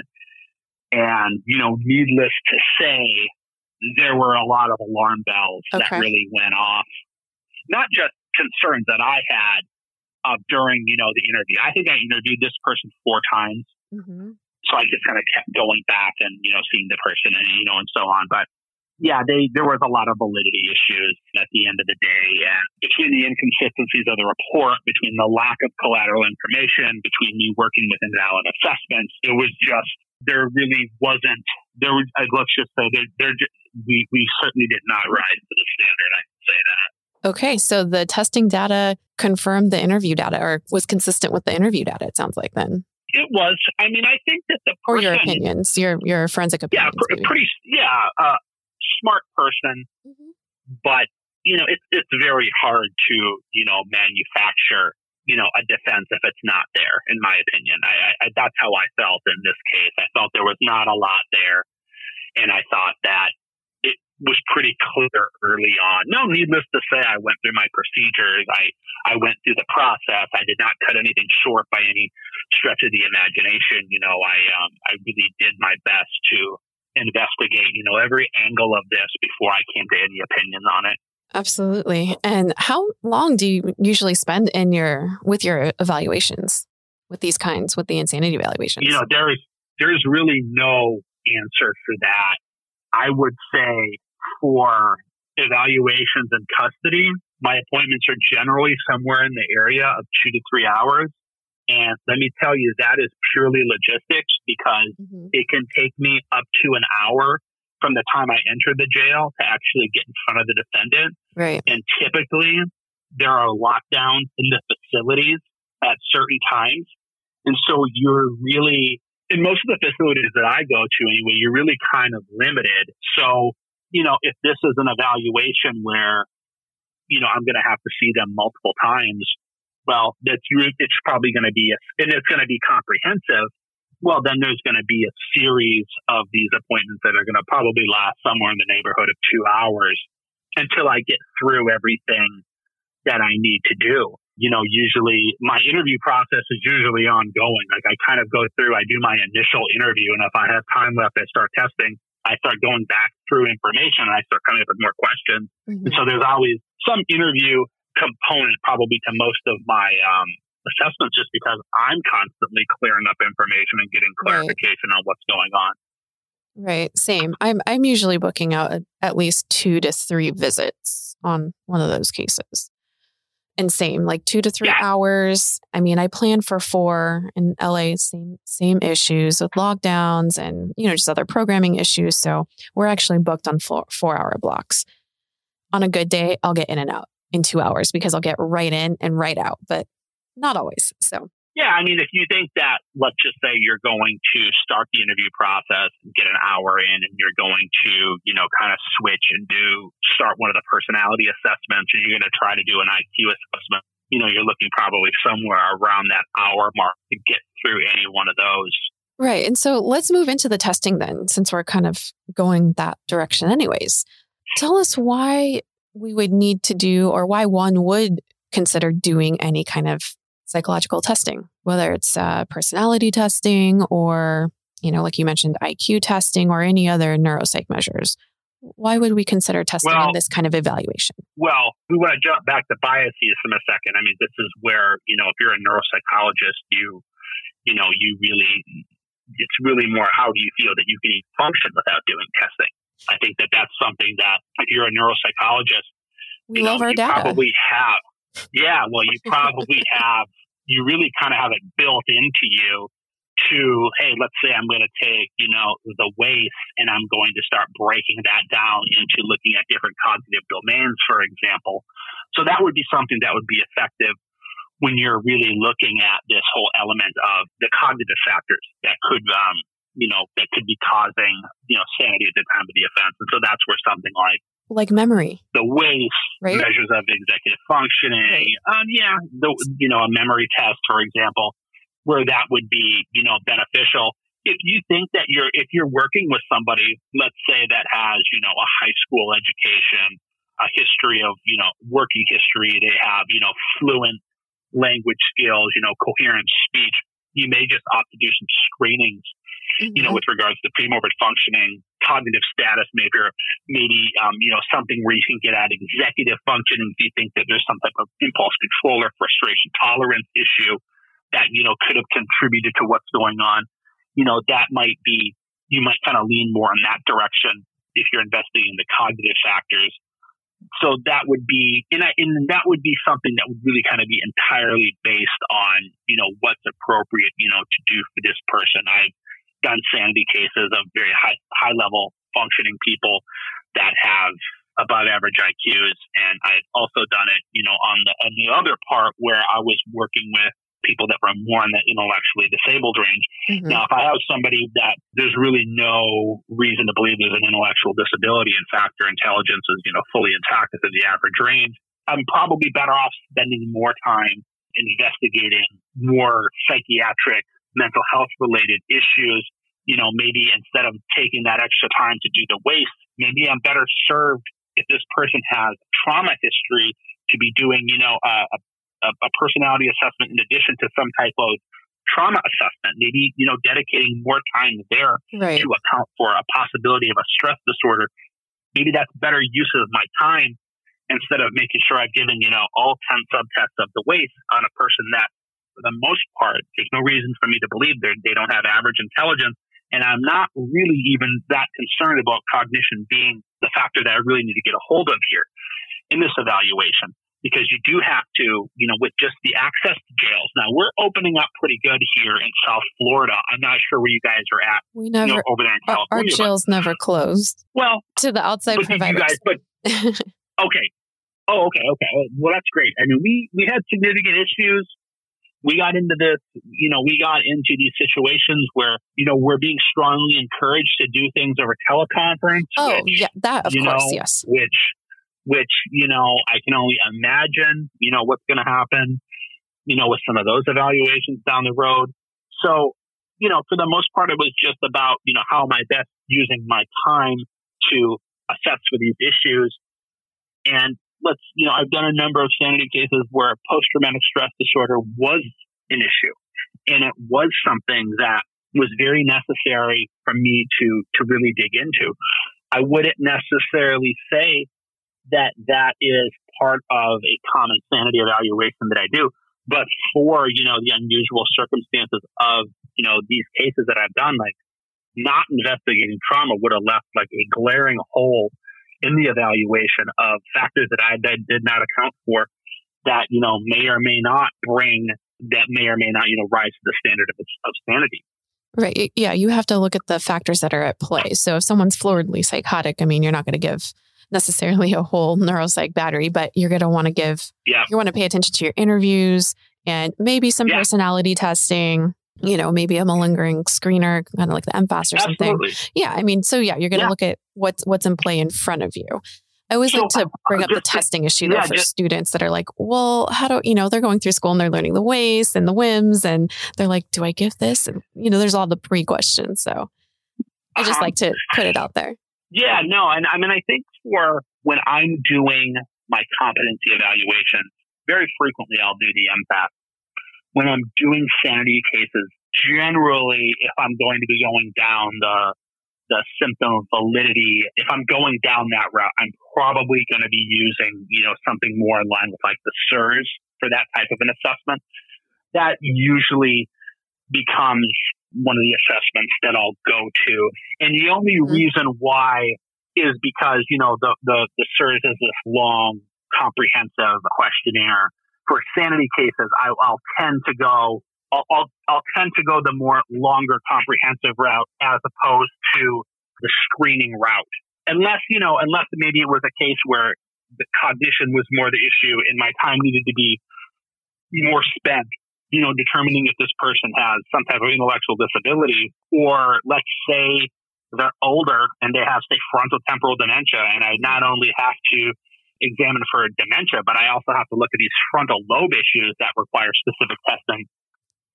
And, you know, needless to say, there were a lot of alarm bells okay. that really went off. Not just concerns that I had uh, during, you know, the interview. I think I interviewed this person four times. Mm-hmm. So I just kind of kept going back and, you know, seeing the person and, you know, and so on. But yeah, they there was a lot of validity issues at the end of the day, and between the inconsistencies of the report, between the lack of collateral information, between me working with invalid assessments, it was just there really wasn't there. Was, let's just say there, there we we certainly did not rise to the standard. I can say that. Okay, so the testing data confirmed the interview data, or was consistent with the interview data. It sounds like then. It was. I mean, I think that the person, or your opinions, your your forensic opinions. Yeah, pr- pretty. Yeah, uh, smart person, mm-hmm. but you know, it's it's very hard to you know manufacture you know a defense if it's not there. In my opinion, I, I that's how I felt in this case. I felt there was not a lot there, and I thought that it was pretty clear early on. No, needless to say, I went through my procedures. I I went through the process. I did not cut anything short by any stretch of the imagination. You know, I um, I really did my best to investigate, you know, every angle of this before I came to any opinions on it. Absolutely. And how long do you usually spend in your with your evaluations with these kinds with the insanity evaluations? You know, there is there's really no answer for that. I would say for evaluations in custody, my appointments are generally somewhere in the area of two to three hours. And let me tell you, that is purely logistics because mm-hmm. it can take me up to an hour from the time I enter the jail to actually get in front of the defendant. Right. And typically there are lockdowns in the facilities at certain times. And so you're really, in most of the facilities that I go to anyway, you're really kind of limited. So, you know, if this is an evaluation where, you know, I'm going to have to see them multiple times, well, that's it's probably going to be, a, and it's going to be comprehensive. Well, then there's going to be a series of these appointments that are going to probably last somewhere in the neighborhood of two hours until I get through everything that I need to do. You know, usually my interview process is usually ongoing. Like I kind of go through, I do my initial interview, and if I have time left, I start testing. I start going back through information and I start coming up with more questions. Mm-hmm. And so there's always some interview component probably to most of my um, assessments just because I'm constantly clearing up information and getting clarification right. on what's going on. Right. Same. I'm I'm usually booking out at least two to three visits on one of those cases. And same, like two to three yeah. hours. I mean, I plan for four in LA, same same issues with lockdowns and you know just other programming issues. So we're actually booked on four four hour blocks. On a good day, I'll get in and out in two hours because I'll get right in and right out, but not always. So, yeah, I mean, if you think that, let's just say you're going to start the interview process get an hour in and you're going to, you know, kind of switch and do start one of the personality assessments and you're going to try to do an IQ assessment, you know, you're looking probably somewhere around that hour mark to get through any one of those. Right. And so let's move into the testing then, since we're kind of going that direction, anyways. Tell us why we would need to do or why one would consider doing any kind of psychological testing, whether it's uh, personality testing or, you know, like you mentioned, IQ testing or any other neuropsych measures. Why would we consider testing well, in this kind of evaluation? Well, we want to jump back to biases in a second. I mean, this is where, you know, if you're a neuropsychologist, you, you know, you really, it's really more how do you feel that you can function without doing testing? I think that that's something that if you're a neuropsychologist, we you love know, our you data. probably have. Yeah, well, you [laughs] probably have. You really kind of have it built into you to, hey, let's say I'm going to take, you know, the WAIS and I'm going to start breaking that down into looking at different cognitive domains, for example. So that would be something that would be effective when you're really looking at this whole element of the cognitive factors that could um, you know, that could be causing, you know, sanity at the time of the offense. And so that's where something like like memory, the WAIS right? measures of executive functioning, um, yeah, the you know, a memory test, for example, where that would be, you know, beneficial. If you think that you're if you're working with somebody, let's say that has, you know, a high school education, a history of, you know, working history, they have, you know, fluent language skills, you know, coherent speech. You may just opt to do some screenings, mm-hmm. you know, mm-hmm. with regards to premorbid functioning, cognitive status, maybe, maybe, um, you know, something where you can get at executive functioning if you think that there's some type of impulse control or frustration tolerance issue that, you know, could have contributed to what's going on. You know, that might be, you might kind of lean more in that direction if you're investigating the cognitive factors so that would be, and, I, and that would be something that would really kind of be entirely based on, you know, what's appropriate, you know, to do for this person. I've done sanity cases of very high, high level functioning people that have above average IQs. And I've also done it, you know, on the, on the other part where I was working with people that were more in the intellectually disabled range. Mm-hmm. Now, if I have somebody that there's really no reason to believe there's an intellectual disability, in fact, their intelligence is, you know, fully intact within the average range, I'm probably better off spending more time investigating more psychiatric, mental health related issues. You know, maybe instead of taking that extra time to do the WAIS, maybe I'm better served if this person has trauma history to be doing, you know, a, a a, a personality assessment in addition to some type of trauma assessment, maybe, you know, dedicating more time there right. to account for a possibility of a stress disorder. Maybe that's better use of my time instead of making sure I've given, you know, all 10 subtests of the WAIS on a person that, for the most part, there's no reason for me to believe they they don't have average intelligence. And I'm not really even that concerned about cognition being the factor that I really need to get a hold of here in this evaluation because you do have to, you know, with just the access to jails. Now we're opening up pretty good here in South Florida. I'm not sure where you guys are at. We never you know, over there in California. Our, jails but, never closed. Well, to the outside providers. Guys, but [laughs] okay. Oh, okay, okay. Oh, well, that's great. I mean, we we had significant issues. We got into this, you know, we got into these situations where, you know, we're being strongly encouraged to do things over teleconference. Oh, which, yeah, that of course, know, yes. Which which, you know, I can only imagine, you know, what's going to happen, you know, with some of those evaluations down the road. So, you know, for the most part, it was just about, you know, how am I best using my time to assess for these issues. And let's, you know, I've done a number of sanity cases where post traumatic stress disorder was an issue. And it was something that was very necessary for me to, to really dig into. I wouldn't necessarily say that that is part of a common sanity evaluation that I do. But for, you know, the unusual circumstances of, you know, these cases that I've done, like not investigating trauma would have left like a glaring hole in the evaluation of factors that I did not account for that, you know, may or may not bring that may or may not, you know, rise to the standard of, of sanity. Right. Yeah. You have to look at the factors that are at play. So if someone's floridly psychotic, I mean, you're not going to give necessarily [laughs] a whole neuropsych battery, but you're going to want to give, yeah. you want to pay attention to your interviews and maybe some yeah. personality testing, you know, maybe a malingering screener, kind of like the MFAST or something. Yeah. I mean, so yeah, you're going to yeah. look at what's, what's in play in front of you. I always so, like to bring up the testing issue though yeah, for just, students that are like, well, how do you know they're going through school and they're learning the ways and the whims and they're like, do I give this? And you know, there's all the pre questions. So I just um, like to put it out there. Yeah, no, and I mean, I think for when I'm doing my competency evaluation, very frequently I'll do the MFAST. When I'm doing sanity cases, generally, if I'm going to be going down the the symptom validity, if I'm going down that route, I'm probably going to be using, you know, something more in line with like the SIRS for that type of an assessment. That usually becomes one of the assessments that I'll go to. And the only mm-hmm. reason why is because, you know, the, the, the SIRS is this long, comprehensive questionnaire. For sanity cases, I, will tend to go, I'll, I'll, I'll tend to go the more longer, comprehensive route as opposed to the screening route. Unless, you know, unless maybe it was a case where the cognition was more the issue and my time needed to be more spent you know, determining if this person has some type of intellectual disability, or let's say they're older and they have, say, frontal temporal dementia, and I not only have to examine for dementia, but I also have to look at these frontal lobe issues that require specific testing,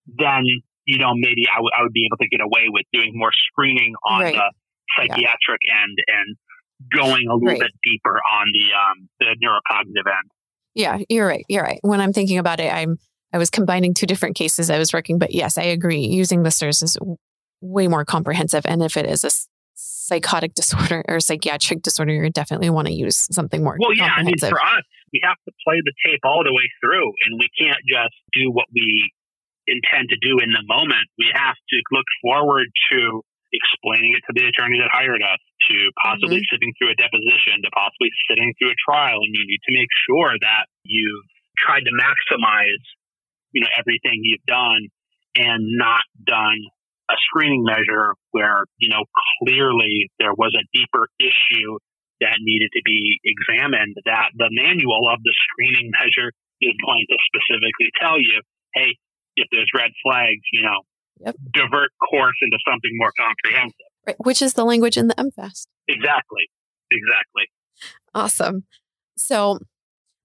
then, you know, maybe I, w- I would be able to get away with doing more screening on right. the psychiatric yeah. end and going a little right. bit deeper on the um, the neurocognitive end. Yeah, you're right. You're right. When I'm thinking about it, I'm I was combining two different cases I was working, but yes, I agree. Using the SIRS is way more comprehensive. And if it is a psychotic disorder or psychiatric disorder, you definitely want to use something more. Comprehensive. Well, yeah, I mean, for us, we have to play the tape all the way through, and we can't just do what we intend to do in the moment. We have to look forward to explaining it to the attorney that hired us, to possibly mm-hmm. sitting through a deposition, to possibly sitting through a trial, and you need to make sure that you've tried to maximize, you know, everything you've done and not done a screening measure where, you know, clearly there was a deeper issue that needed to be examined that the manual of the screening measure is going to specifically tell you, hey, if there's red flags, you know, yep. divert course into something more comprehensive. Right, which is the language in the MFAST. Exactly. Exactly. Awesome. So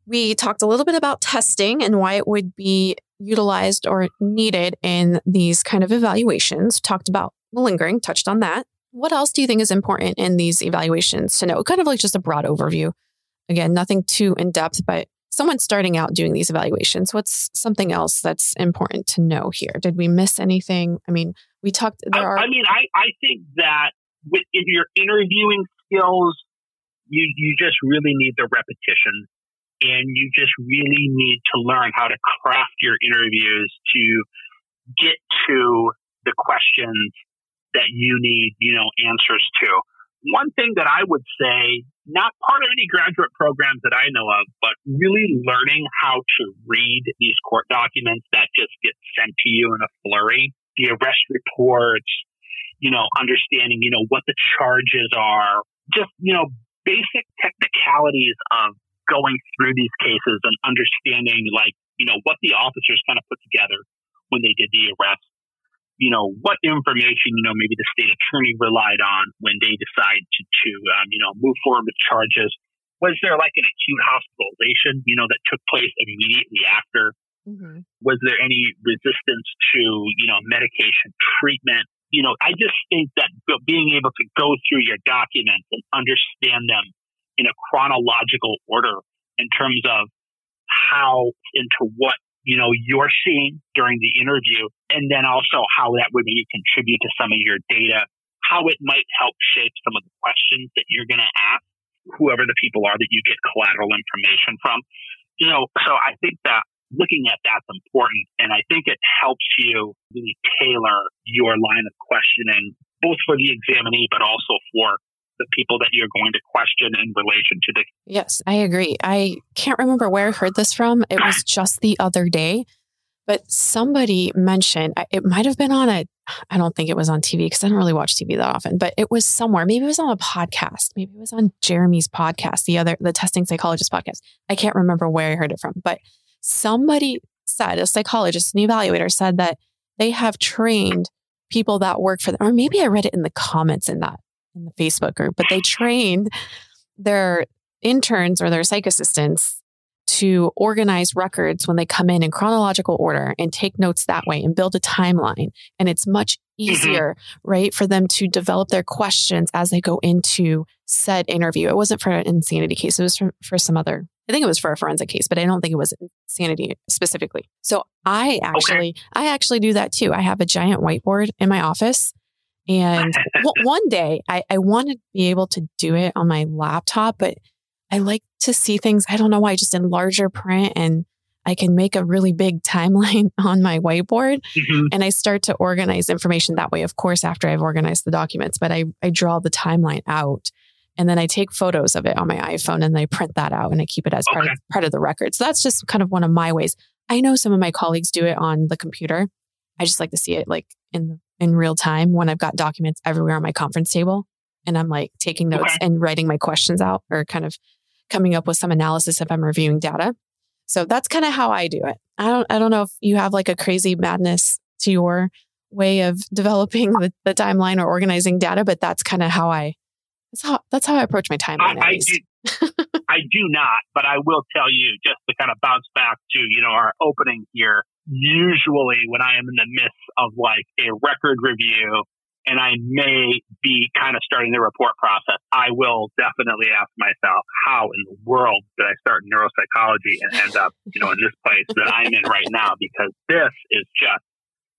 we talked a little bit about testing and why it would be utilized or needed in these kind of evaluations. Talked about malingering, touched on that. What else do you think is important in these evaluations to know? Kind of like just a broad overview. Again, nothing too in depth, but someone starting out doing these evaluations, what's something else that's important to know here? Did we miss anything? I mean, we talked. There are. I mean, I, I think that with your interviewing skills, you you just really need the repetition, and you just really need to learn how to craft your interviews to get to the questions that you need, you know, answers to. One thing that I would say not part of any graduate programs that I know of, but really learning how to read these court documents that just get sent to you in a flurry, the arrest reports, you know, understanding, you know, what the charges are, just, you know, basic technicalities of going through these cases and understanding like, you know, what the officers kind of put together when they did the arrest you know, what information, you know, maybe the state attorney relied on when they decide to, to um, you know, move forward with charges. Was there like an acute hospitalization, you know, that took place immediately after? Mm-hmm. Was there any resistance to, you know, medication treatment? You know, I just think that being able to go through your documents and understand them in a chronological order in terms of how into what you know, you're seeing during the interview, and then also how that would maybe contribute to some of your data, how it might help shape some of the questions that you're going to ask whoever the people are that you get collateral information from. You know, so I think that looking at that's important. And I think it helps you really tailor your line of questioning, both for the examinee, but also for the people that you're going to question in relation to the. Yes, I agree. I can't remember where I heard this from. It was [laughs] just the other day, but somebody mentioned it might have been on a, I don't think it was on TV because I don't really watch TV that often, but it was somewhere. Maybe it was on a podcast. Maybe it was on Jeremy's podcast, the other, the testing psychologist podcast. I can't remember where I heard it from, but somebody said, a psychologist, an evaluator said that they have trained people that work for them, or maybe I read it in the comments in that in the Facebook group, but they train their interns or their psych assistants to organize records when they come in in chronological order and take notes that way and build a timeline. And it's much mm-hmm. easier, right, for them to develop their questions as they go into said interview. It wasn't for an insanity case, it was for, for some other, I think it was for a forensic case, but I don't think it was insanity specifically. So I actually, okay. I actually do that too. I have a giant whiteboard in my office and [laughs] one day I, I want to be able to do it on my laptop, but I like to see things, I don't know why, just in larger print and I can make a really big timeline [laughs] on my whiteboard mm-hmm. and I start to organize information that way. Of course, after I've organized the documents, but I, I draw the timeline out and then I take photos of it on my iPhone and I print that out and I keep it as okay. part, of, part of the record. So that's just kind of one of my ways. I know some of my colleagues do it on the computer. I just like to see it like in in real time when I've got documents everywhere on my conference table and I'm like taking notes okay. and writing my questions out or kind of coming up with some analysis if I'm reviewing data. So that's kind of how I do it. I don't I don't know if you have like a crazy madness to your way of developing the, the timeline or organizing data, but that's kind of how I that's how that's how I approach my timeline. I, I do, [laughs] I do not, but I will tell you just to kind of bounce back to, you know, our opening here usually when I am in the midst of like a record review and I may be kind of starting the report process, I will definitely ask myself, how in the world did I start neuropsychology and end up, you know, in this place that I'm in right now? Because this is just,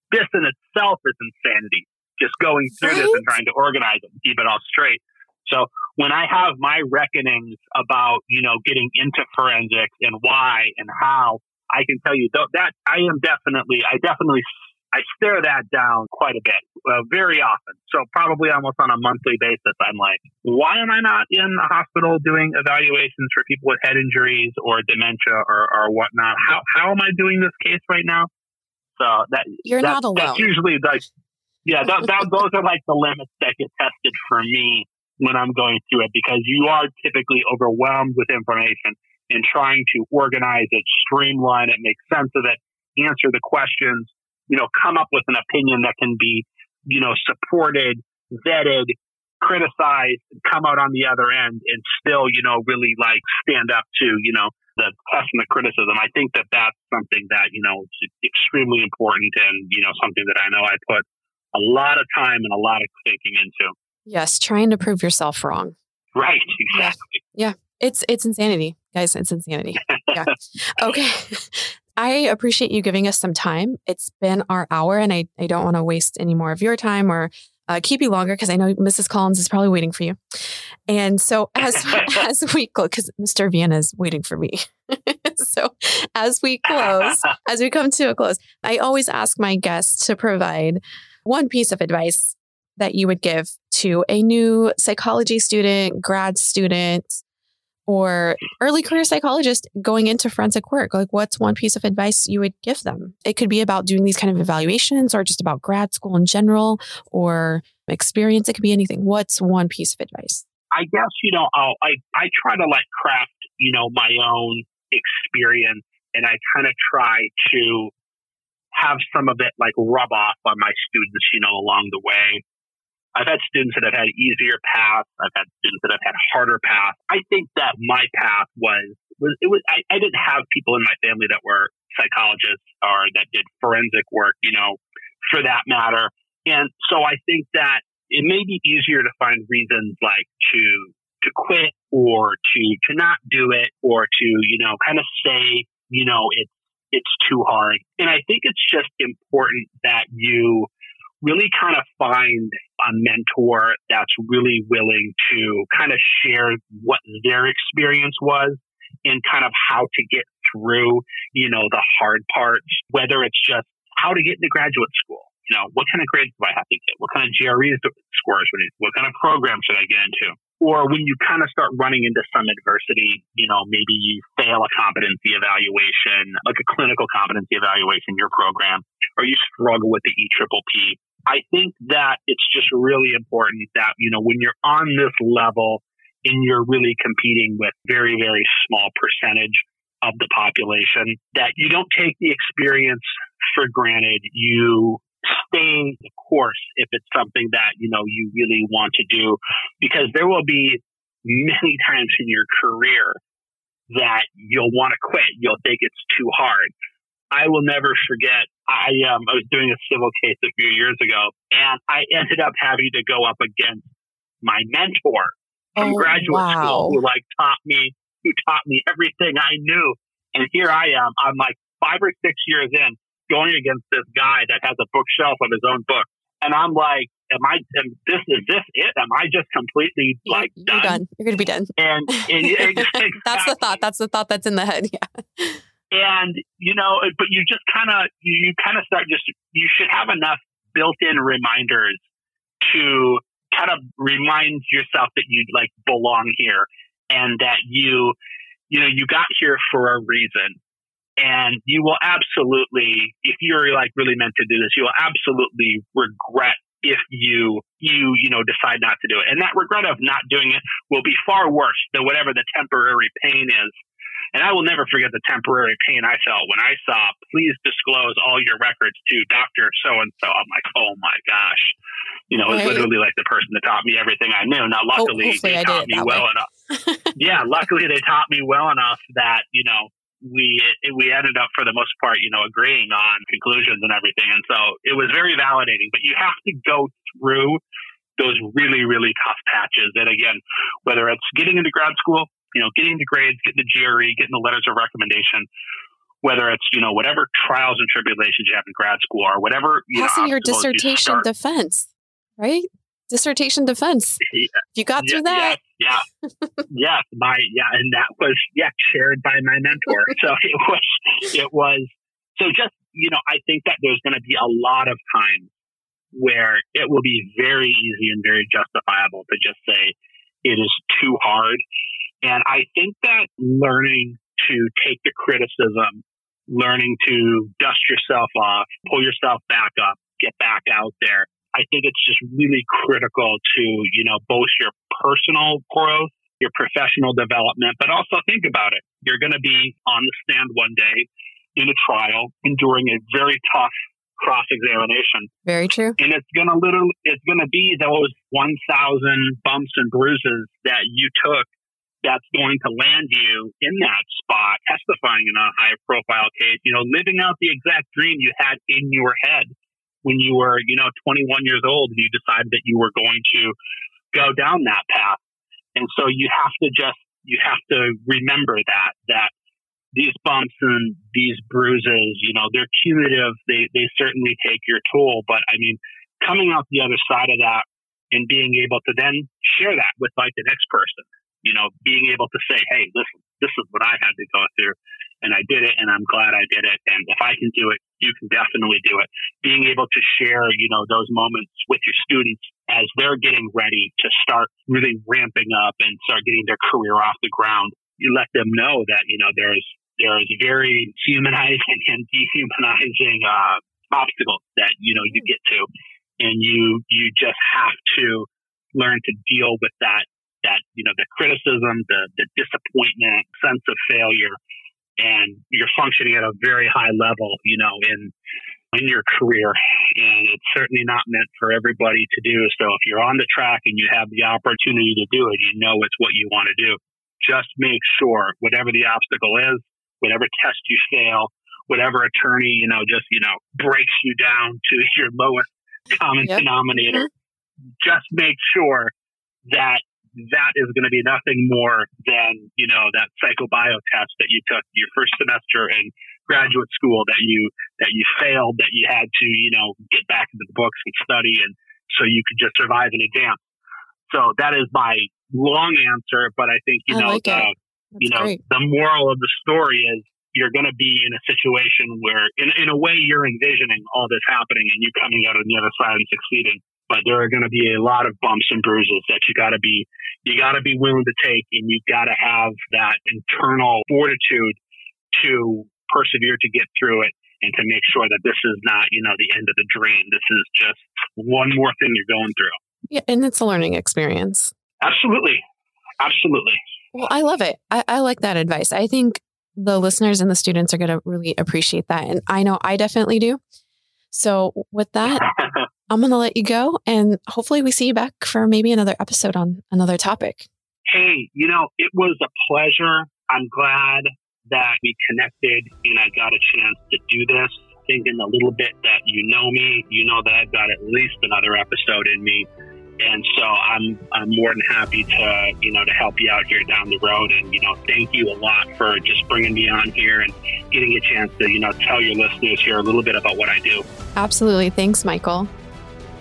this in itself is insanity. Just going through right? this and trying to organize it and keep it all straight. So when I have my reckonings about, you know, getting into forensics and why and how, I can tell you that I am definitely, I definitely I stare that down quite a bit, uh, very often. So probably almost on a monthly basis, I'm like, why am I not in the hospital doing evaluations for people with head injuries or dementia or, or whatnot? How, how am I doing this case right now? So that you're that, not alone. That's usually like, yeah, that, that, [laughs] those are like the limits that get tested for me when I'm going through it because you are typically overwhelmed with information and trying to organize it, streamline it, make sense of it, answer the questions you know, come up with an opinion that can be, you know, supported, vetted, criticized, come out on the other end and still, you know, really like stand up to, you know, the test and the criticism. I think that that's something that, you know, is extremely important and, you know, something that I know I put a lot of time and a lot of thinking into. Yes, trying to prove yourself wrong. Right, exactly. Yeah. yeah. It's it's insanity, guys. It's insanity. Yeah. okay. [laughs] I appreciate you giving us some time. It's been our hour, and I, I don't want to waste any more of your time or uh, keep you longer because I know Mrs. Collins is probably waiting for you. And so [laughs] as as we close, because Mr. Vienna is waiting for me. [laughs] so as we close, as we come to a close, I always ask my guests to provide one piece of advice that you would give to a new psychology student, grad student, or early career psychologist going into forensic work? Like, what's one piece of advice you would give them? It could be about doing these kind of evaluations or just about grad school in general or experience. It could be anything. What's one piece of advice? I guess, you know, I'll, I, I try to like craft, you know, my own experience and I kind of try to have some of it like rub off on my students, you know, along the way. I've had students that have had easier paths. I've had students that have had harder paths. I think that my path was, was it was, I, I didn't have people in my family that were psychologists or that did forensic work, you know, for that matter. And so I think that it may be easier to find reasons like to, to quit or to, to not do it or to, you know, kind of say, you know, it's, it's too hard. And I think it's just important that you really kind of find a mentor that's really willing to kind of share what their experience was and kind of how to get through, you know, the hard parts, whether it's just how to get into graduate school. You know, what kind of grades do I have to get? What kind of GRE scores? What kind of program should I get into? Or when you kind of start running into some adversity, you know, maybe you fail a competency evaluation, like a clinical competency evaluation, your program, or you struggle with the EPPP I think that it's just really important that, you know, when you're on this level and you're really competing with very, very small percentage of the population, that you don't take the experience for granted. You stay the course if it's something that, you know, you really want to do, because there will be many times in your career that you'll want to quit. You'll think it's too hard. I will never forget. I um I was doing a civil case a few years ago, and I ended up having to go up against my mentor from oh, graduate wow. school, who like taught me, who taught me everything I knew. And here I am. I'm like five or six years in, going against this guy that has a bookshelf of his own book, and I'm like, am I? Am this is this it? Am I just completely like You're done? done. You're gonna be done. And, [laughs] and exactly. that's the thought. That's the thought that's in the head. Yeah. And, you know, but you just kind of, you kind of start just, you should have enough built in reminders to kind of remind yourself that you like belong here and that you, you know, you got here for a reason. And you will absolutely, if you're like really meant to do this, you will absolutely regret if you you you know decide not to do it and that regret of not doing it will be far worse than whatever the temporary pain is and I will never forget the temporary pain I felt when I saw, please disclose all your records to Dr. So and so. I'm like, oh my gosh. You know, it's literally like the person that taught me everything I knew. Now, luckily, they taught me well way. enough. [laughs] yeah, luckily, they taught me well enough that, you know, we we ended up for the most part, you know, agreeing on conclusions and everything, and so it was very validating. But you have to go through those really really tough patches, and again, whether it's getting into grad school, you know, getting the grades, getting the GRE, getting the letters of recommendation, whether it's you know whatever trials and tribulations you have in grad school or whatever you passing know, your dissertation you defense, right? Dissertation defense. Yeah. You got through that. Yeah. Yeah. My, yeah. And that was, yeah, shared by my mentor. [laughs] so it was, it was, so just, you know, I think that there's going to be a lot of times where it will be very easy and very justifiable to just say it is too hard. And I think that learning to take the criticism, learning to dust yourself off, pull yourself back up, get back out there, I think it's just really critical to, you know, both your personal growth, your professional development, but also think about it. You're going to be on the stand one day in a trial, enduring a very tough cross examination. Very true. And it's going to literally, it's going to be those 1,000 bumps and bruises that you took that's going to land you in that spot, testifying in a high profile case, you know, living out the exact dream you had in your head when you were, you know, 21 years old and you decided that you were going to go down that path. And so you have to just, you have to remember that, that these bumps and these bruises, you know, they're cumulative. They, they certainly take your toll. But I mean, coming out the other side of that and being able to then share that with like the next person, you know, being able to say, Hey, listen, this is what I had to go through and I did it and I'm glad I did it. And if I can do it, you can definitely do it. Being able to share, you know, those moments with your students as they're getting ready to start really ramping up and start getting their career off the ground. You let them know that, you know, there's, there's very humanizing [laughs] and dehumanizing, uh, obstacles that, you know, you get to. And you, you just have to learn to deal with that that you know the criticism, the the disappointment, sense of failure, and you're functioning at a very high level, you know, in in your career. And it's certainly not meant for everybody to do. So if you're on the track and you have the opportunity to do it, you know it's what you want to do. Just make sure whatever the obstacle is, whatever test you fail, whatever attorney, you know, just, you know, breaks you down to [laughs] your lowest common yep. denominator, mm-hmm. just make sure that that is going to be nothing more than, you know, that psychobio test that you took your first semester in graduate school that you, that you failed, that you had to, you know, get back into the books and study. And so you could just survive an exam. So that is my long answer, but I think, you I know, like the, you know, great. the moral of the story is you're going to be in a situation where, in, in a way, you're envisioning all this happening and you coming out on the other side and succeeding but there are going to be a lot of bumps and bruises that you got to be you got to be willing to take and you got to have that internal fortitude to persevere to get through it and to make sure that this is not you know the end of the dream. This is just one more thing you're going through. Yeah and it's a learning experience. Absolutely. Absolutely. Well i love it. I, I like that advice. I think the listeners and the students are going to really appreciate that and i know i definitely do. So with that [laughs] I'm going to let you go and hopefully we see you back for maybe another episode on another topic. Hey, you know, it was a pleasure. I'm glad that we connected and I got a chance to do this. Thinking a little bit that you know me, you know that I've got at least another episode in me and so I'm I'm more than happy to you know to help you out here down the road. And you know, thank you a lot for just bringing me on here and getting a chance to you know tell your listeners here a little bit about what I do. Absolutely, thanks, Michael.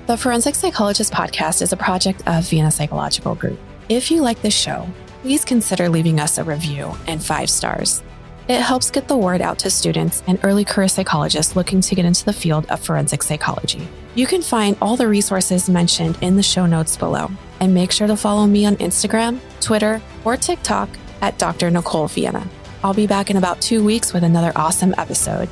The Forensic Psychologist podcast is a project of Vienna Psychological Group. If you like this show, please consider leaving us a review and five stars. It helps get the word out to students and early career psychologists looking to get into the field of forensic psychology. You can find all the resources mentioned in the show notes below. And make sure to follow me on Instagram, Twitter, or TikTok at Dr. Nicole Vienna. I'll be back in about two weeks with another awesome episode.